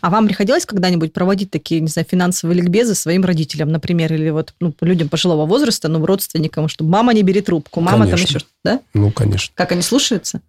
А вам приходилось когда-нибудь проводить такие, не знаю, финансовые ликбезы своим родителям, например, или вот ну, людям пожилого возраста, ну, родственникам, чтобы мама не бери трубку, мама конечно. там еще что-то, да? Ну, конечно. Как они слушаются?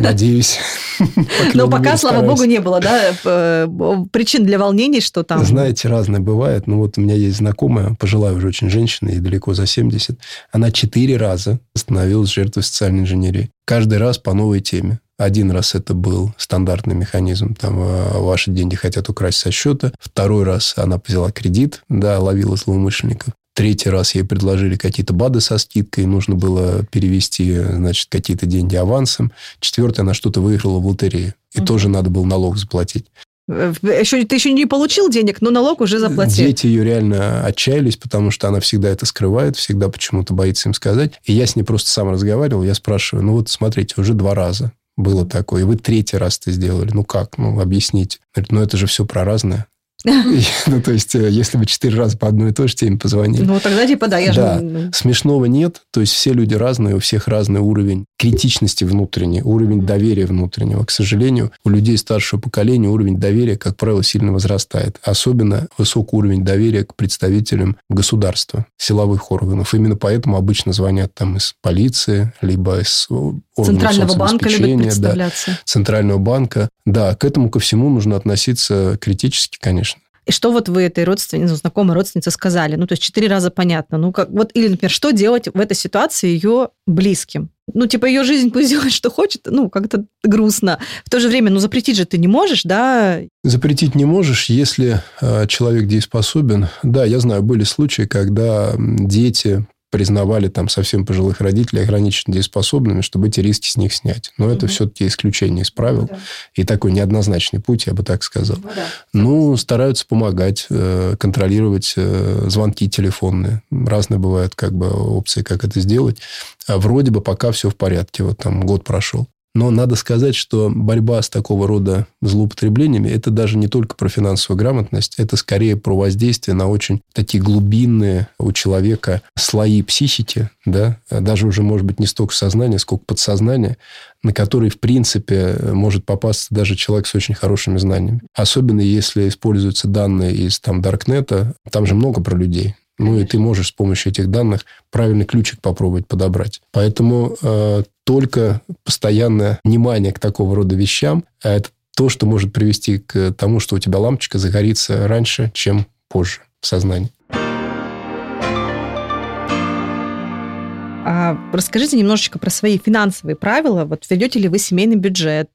Надеюсь. Но пока, слава богу, не было, да, э, причин для волнений, что там... Знаете, разное бывает. Ну, вот у меня есть знакомая, пожилая уже очень женщина, и далеко за 70. Она четыре раза становилась жертвой социальной инженерии. Каждый раз по новой теме. Один раз это был стандартный механизм, там э, ваши деньги хотят украсть со счета. Второй раз она взяла кредит, да, ловила злоумышленников. Третий раз ей предложили какие-то БАДы со скидкой, нужно было перевести, значит, какие-то деньги авансом. Четвертый, она что-то выиграла в лотерею. И mm-hmm. тоже надо было налог заплатить. Еще, ты еще не получил денег, но налог уже заплатил. Дети ее реально отчаялись, потому что она всегда это скрывает, всегда почему-то боится им сказать. И я с ней просто сам разговаривал, я спрашиваю, ну вот смотрите, уже два раза было такое, и вы третий раз это сделали. Ну как? Ну, объясните. Говорит, ну это же все про разное. Ну, то есть, э, если бы четыре раза по одной и той же теме позвонили. Ну, тогда типа, да, я же... Да, смешного нет. То есть, все люди разные, у всех разный уровень критичности внутренней, уровень доверия внутреннего. К сожалению, у людей старшего поколения уровень доверия, как правило, сильно возрастает. Особенно высокий уровень доверия к представителям государства, силовых органов. Именно поэтому обычно звонят там из полиции, либо из Центрального банка любят представляться. Да, Центрального банка. Да, к этому ко всему нужно относиться критически, конечно и что вот вы этой родственнице, знакомой родственнице сказали? Ну, то есть четыре раза понятно. Ну, как, вот, или, например, что делать в этой ситуации ее близким? Ну, типа, ее жизнь пусть делает, что хочет, ну, как-то грустно. В то же время, ну, запретить же ты не можешь, да? Запретить не можешь, если э, человек дееспособен. Да, я знаю, были случаи, когда дети признавали там совсем пожилых родителей ограниченно дееспособными, чтобы эти риски с них снять. Но mm-hmm. это все-таки исключение из правил. Mm-hmm. И такой неоднозначный путь, я бы так сказал. Mm-hmm. Ну, стараются помогать, э, контролировать э, звонки телефонные. Разные бывают как бы опции, как это сделать. А вроде бы пока все в порядке. Вот там год прошел. Но надо сказать, что борьба с такого рода злоупотреблениями – это даже не только про финансовую грамотность, это скорее про воздействие на очень такие глубинные у человека слои психики, да, даже уже, может быть, не столько сознания, сколько подсознания, на которые, в принципе, может попасться даже человек с очень хорошими знаниями. Особенно если используются данные из там, Даркнета, там же много про людей. Ну, и ты можешь с помощью этих данных правильный ключик попробовать подобрать. Поэтому э, только постоянное внимание к такого рода вещам – это то, что может привести к тому, что у тебя лампочка загорится раньше, чем позже в сознании. А расскажите немножечко про свои финансовые правила. Вот ведете ли вы семейный бюджет?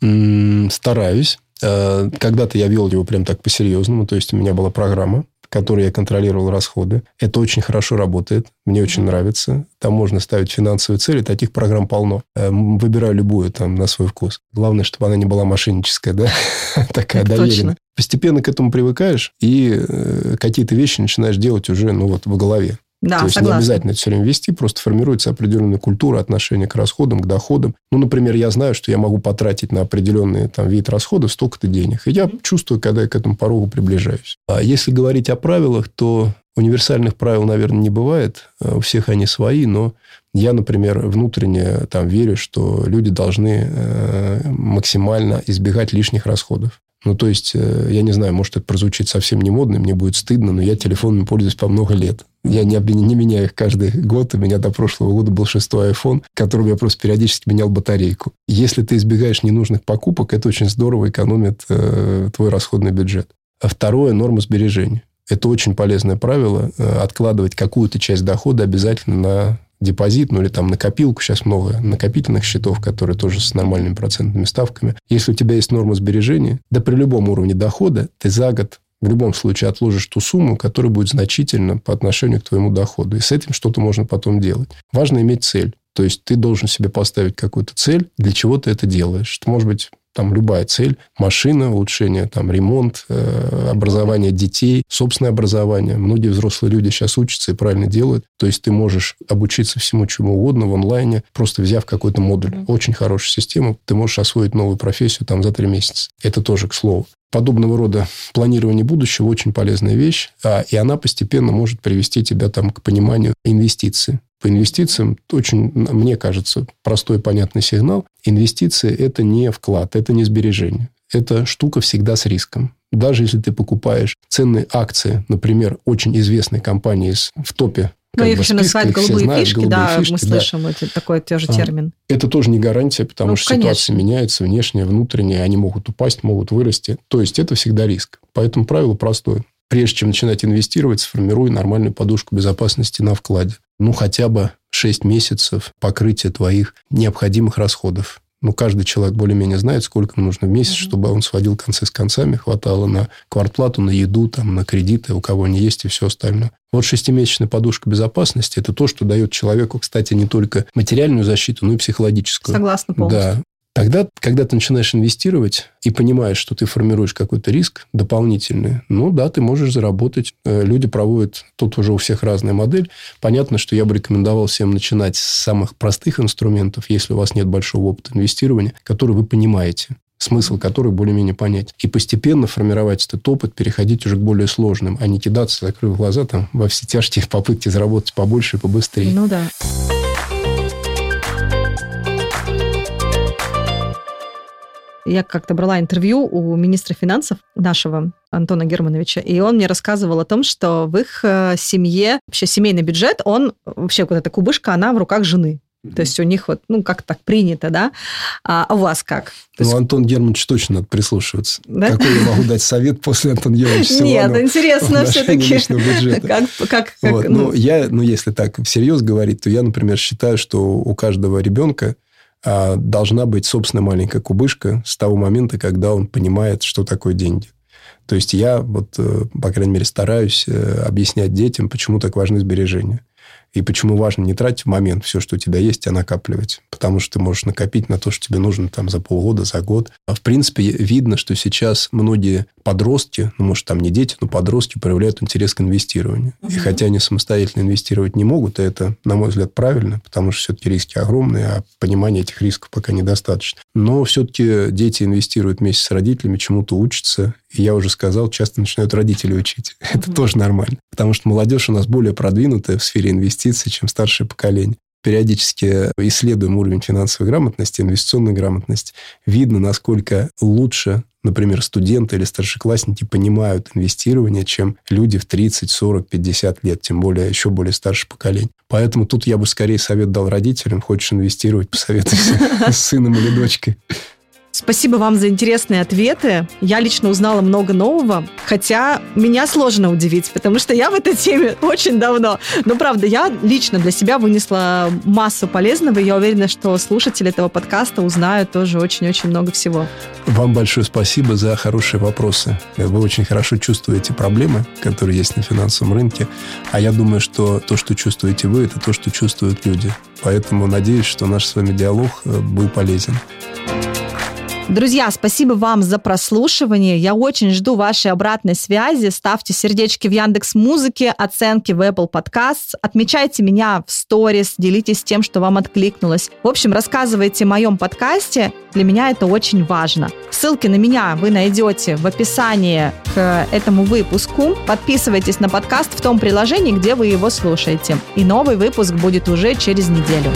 Стараюсь. Э, когда-то я вел его прям так по-серьезному. То есть, у меня была программа которой я контролировал расходы. Это очень хорошо работает, мне очень нравится. Там можно ставить финансовые цели, таких программ полно. Э, выбираю любую там на свой вкус. Главное, чтобы она не была мошенническая, да, такая доверенная. Постепенно к этому привыкаешь, и э, какие-то вещи начинаешь делать уже, ну, вот в голове. Да, То есть согласна. не обязательно это все время вести, просто формируется определенная культура отношения к расходам, к доходам. Ну, например, я знаю, что я могу потратить на определенный там, вид расходов столько-то денег. И я mm-hmm. чувствую, когда я к этому порогу приближаюсь. А если говорить о правилах, то универсальных правил, наверное, не бывает. А у всех они свои, но я, например, внутренне там верю, что люди должны э, максимально избегать лишних расходов. Ну, то есть, э, я не знаю, может, это прозвучит совсем не модно, мне будет стыдно, но я телефонами пользуюсь по много лет. Я не, не меняю их каждый год. У меня до прошлого года был шестой iPhone, которым я просто периодически менял батарейку. Если ты избегаешь ненужных покупок, это очень здорово экономит э, твой расходный бюджет. А второе – норма сбережения. Это очень полезное правило. Э, откладывать какую-то часть дохода обязательно на депозит, ну или там накопилку. Сейчас много накопительных счетов, которые тоже с нормальными процентными ставками. Если у тебя есть норма сбережения, да при любом уровне дохода, ты за год в любом случае отложишь ту сумму, которая будет значительна по отношению к твоему доходу. И с этим что-то можно потом делать. Важно иметь цель. То есть ты должен себе поставить какую-то цель, для чего ты это делаешь. Может быть там любая цель, машина, улучшение, там, ремонт, э, образование детей, собственное образование. Многие взрослые люди сейчас учатся и правильно делают. То есть ты можешь обучиться всему чему угодно в онлайне, просто взяв какой-то модуль. Очень хорошая система. Ты можешь освоить новую профессию там за три месяца. Это тоже к слову подобного рода планирование будущего очень полезная вещь, а, и она постепенно может привести тебя там к пониманию инвестиций. По инвестициям очень, мне кажется, простой и понятный сигнал. Инвестиции – это не вклад, это не сбережение. Это штука всегда с риском. Даже если ты покупаешь ценные акции, например, очень известной компании в топе ну, их еще называют голубые знают, фишки, голубые да, фишки, мы слышим да. это, такой тоже а, термин. Это тоже не гарантия, потому ну, что конечно. ситуация меняется, внешняя, внутренняя, они могут упасть, могут вырасти. То есть, это всегда риск. Поэтому правило простое. Прежде чем начинать инвестировать, сформируй нормальную подушку безопасности на вкладе. Ну, хотя бы 6 месяцев покрытия твоих необходимых расходов ну, каждый человек более-менее знает, сколько ему нужно в месяц, mm-hmm. чтобы он сводил концы с концами, хватало на квартплату, на еду, там, на кредиты, у кого они есть и все остальное. Вот шестимесячная подушка безопасности – это то, что дает человеку, кстати, не только материальную защиту, но и психологическую. Согласна полностью. Да. Тогда, когда ты начинаешь инвестировать и понимаешь, что ты формируешь какой-то риск дополнительный, ну да, ты можешь заработать. Э, люди проводят, тут уже у всех разная модель. Понятно, что я бы рекомендовал всем начинать с самых простых инструментов, если у вас нет большого опыта инвестирования, которые вы понимаете смысл которых более-менее понять. И постепенно формировать этот опыт, переходить уже к более сложным, а не кидаться, закрыв глаза там, во все тяжкие попытки заработать побольше и побыстрее. Ну да. Я как-то брала интервью у министра финансов нашего Антона Германовича, и он мне рассказывал о том, что в их э, семье, вообще семейный бюджет, он, вообще вот эта кубышка, она в руках жены. То есть у них вот, ну, как так принято, да? А, у вас как? То ну. Антон Германович точно надо прислушиваться. Да? Какой я могу дать совет после Антона Германовича Нет, интересно все-таки. Как, как, вот, ну, ну, я, ну, если так всерьез говорить, то я, например, считаю, что у каждого ребенка должна быть собственная маленькая кубышка с того момента, когда он понимает, что такое деньги. То есть я, вот, э, по крайней мере, стараюсь э, объяснять детям, почему так важны сбережения. И почему важно не тратить в момент все, что у тебя есть, а накапливать. Потому что ты можешь накопить на то, что тебе нужно там за полгода, за год. А в принципе, видно, что сейчас многие подростки, ну, может, там не дети, но подростки проявляют интерес к инвестированию. Угу. И хотя они самостоятельно инвестировать не могут, и это, на мой взгляд, правильно, потому что все-таки риски огромные, а понимания этих рисков пока недостаточно. Но все-таки дети инвестируют вместе с родителями, чему-то учатся, и я уже сказал, часто начинают родители учить. Mm-hmm. Это тоже нормально. Потому что молодежь у нас более продвинутая в сфере инвестиций, чем старшее поколение. Периодически исследуем уровень финансовой грамотности, инвестиционной грамотности. Видно, насколько лучше, например, студенты или старшеклассники понимают инвестирование, чем люди в 30, 40, 50 лет, тем более еще более старшее поколение. Поэтому тут я бы скорее совет дал родителям, хочешь инвестировать, посоветуйся с сыном или дочкой. Спасибо вам за интересные ответы. Я лично узнала много нового, хотя меня сложно удивить, потому что я в этой теме очень давно. Но правда, я лично для себя вынесла массу полезного, и я уверена, что слушатели этого подкаста узнают тоже очень-очень много всего. Вам большое спасибо за хорошие вопросы. Вы очень хорошо чувствуете проблемы, которые есть на финансовом рынке, а я думаю, что то, что чувствуете вы, это то, что чувствуют люди. Поэтому надеюсь, что наш с вами диалог э, был полезен. Друзья, спасибо вам за прослушивание. Я очень жду вашей обратной связи. Ставьте сердечки в Яндекс Музыке, оценки в Apple Podcasts. Отмечайте меня в сторис, делитесь тем, что вам откликнулось. В общем, рассказывайте о моем подкасте. Для меня это очень важно. Ссылки на меня вы найдете в описании к этому выпуску. Подписывайтесь на подкаст в том приложении, где вы его слушаете. И новый выпуск будет уже через неделю.